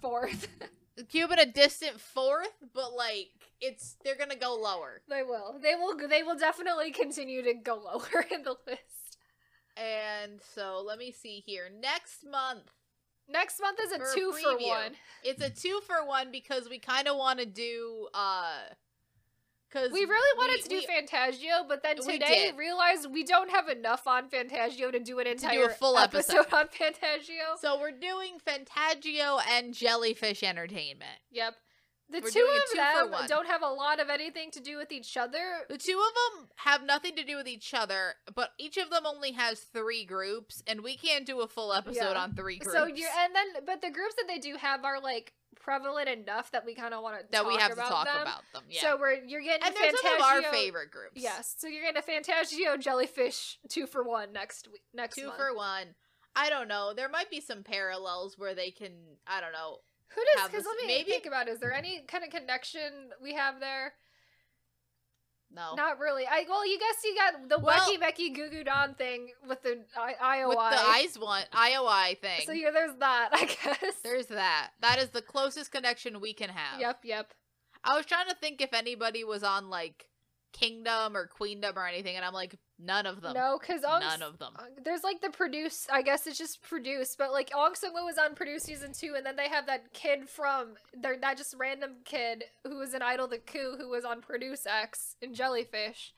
fourth. Cube in a distant fourth, but like it's they're gonna go lower. They will. They will. They will definitely continue to go lower in the list. And so let me see here. Next month, Next month is a For a two for one. it's a two for one because we kind of want to do uh, because We really wanted to do Fantagio, but then today did. realized we don't have enough on Fantagio to do an do a entire full episode. on Fantagio. So we're doing Fantagio and Jellyfish Entertainment. Yep. The We're two of two them don't have a lot of anything to do with each other. The two of them have nothing to do with each other, but each of them only has three groups, and we can't do a full episode Yeah. on three groups. So you're and then but the groups that they do have are like prevalent enough that we kind of want to that we have to talk them. about them. Yeah. So we're you're getting and they're Fantagio. some of our favorite groups. Yes, so you're getting a Fantagio jellyfish two for one next week. Next Two month. for one. I don't know. There might be some parallels where they can. I don't know. Who does? Because let me maybe- think about. It. Is there any kind of connection we have there? No. Not really. I well, you guess you got the Well- Weki Meki Goo Goo Don thing with the I- IOI. With the IZ*ONE IOI thing. So yeah, there's that. I guess. There's that. That is the closest connection we can have. Yep. Yep. I was trying to think if anybody was on like Kingdom or Queendom or anything, and I'm like, none of them. No, because None of them. Uh, there's like the produce. I guess it's just produce, but like Ong Sung Woo was on produce season two, and then they have that kid from there. That just random kid who was in Idol the Coup who was on Produce X and Jellyfish.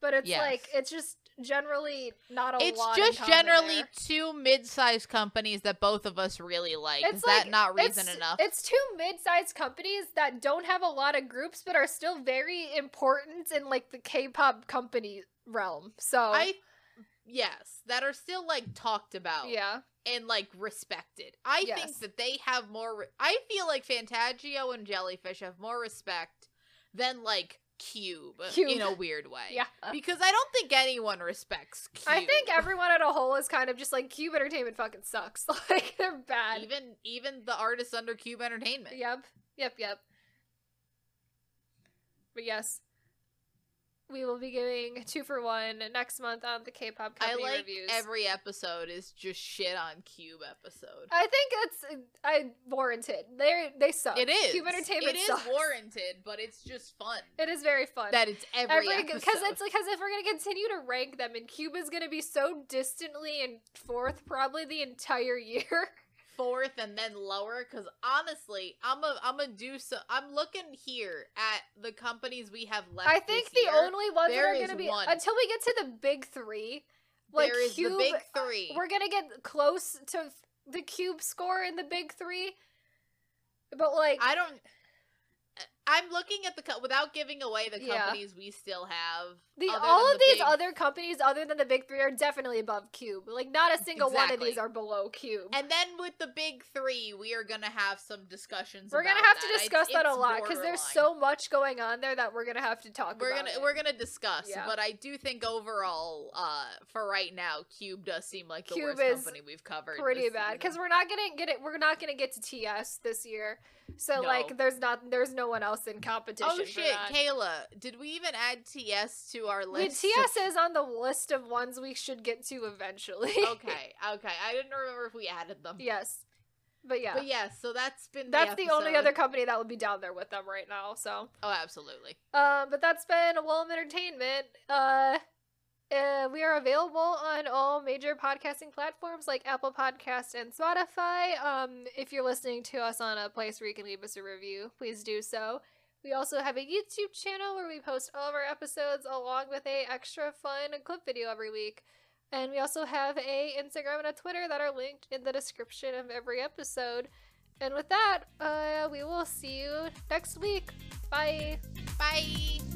But it's Yes. like it's just generally not a It's just generally there. two mid-sized companies that both of us really like. It's Is that not reason it's, enough? It's two mid-sized companies that don't have a lot of groups, but are still very important in like the K-pop company realm. So I yes, that are still like talked about yeah, and like respected. I Yes. think that they have more. Re- I feel like Fantagio and Jellyfish have more respect than like Cube, Cube. in a weird way. yeah. Because I don't think anyone respects Cube. I think everyone at a whole is kind of just like Cube Entertainment fucking sucks. Like they're bad. even even the artists under Cube Entertainment. Yep. Yep. Yep. But yes, we will be giving two for one next month on the K-pop I company like reviews. every episode is just shit on Cube episode. I think it's uh, I warranted. They they suck. It is. Cube Entertainment It is sucks. warranted, but it's just fun It is very fun. that it's every, because it's because if we're gonna continue to rank them, and Cube is gonna be so distantly in fourth probably the entire year. Fourth and then lower because honestly i'm a i'm gonna do so i'm looking here at the companies we have left I think the year. only ones there that are gonna be one. until we get to the big three. Like there is Cube, the big three we're gonna get close to the cube score in the big three, but like i don't i'm looking at the co- without giving away the Yeah. companies we still have the all of the these big- other companies other than the big three are definitely above cube. Like not a single one of these are below cube. and then with the big three we are gonna have some discussions we're gonna have that. to discuss that a lot because there's so much going on there that we're gonna have to talk we're about. gonna it. we're gonna discuss Yeah. but i do think overall uh for right now cube does seem like the Cube worst company we've covered pretty bad because we're not gonna get it. We're not gonna get to TS this year, so No. like there's not there's no one else in competition. Oh shit. Kayla! Did we even add TS to our The list? TS is on the list of ones we should get to eventually. okay, okay. I didn't remember if we added them. yes, but yeah, But yes, so that's been that's the only other company that would be down there with them right now. So, Oh, absolutely. um, but that's been a Woollim Entertainment. Uh. Uh, we are available on all major podcasting platforms like Apple Podcast and Spotify. Um, if you're listening to us on a place where you can leave us a review, please do so. We also have a YouTube channel where we post all of our episodes along with a extra fun clip video every week. And we also have a Instagram and a Twitter that are linked in the description of every episode. And with that, uh, we will see you next week. Bye. Bye.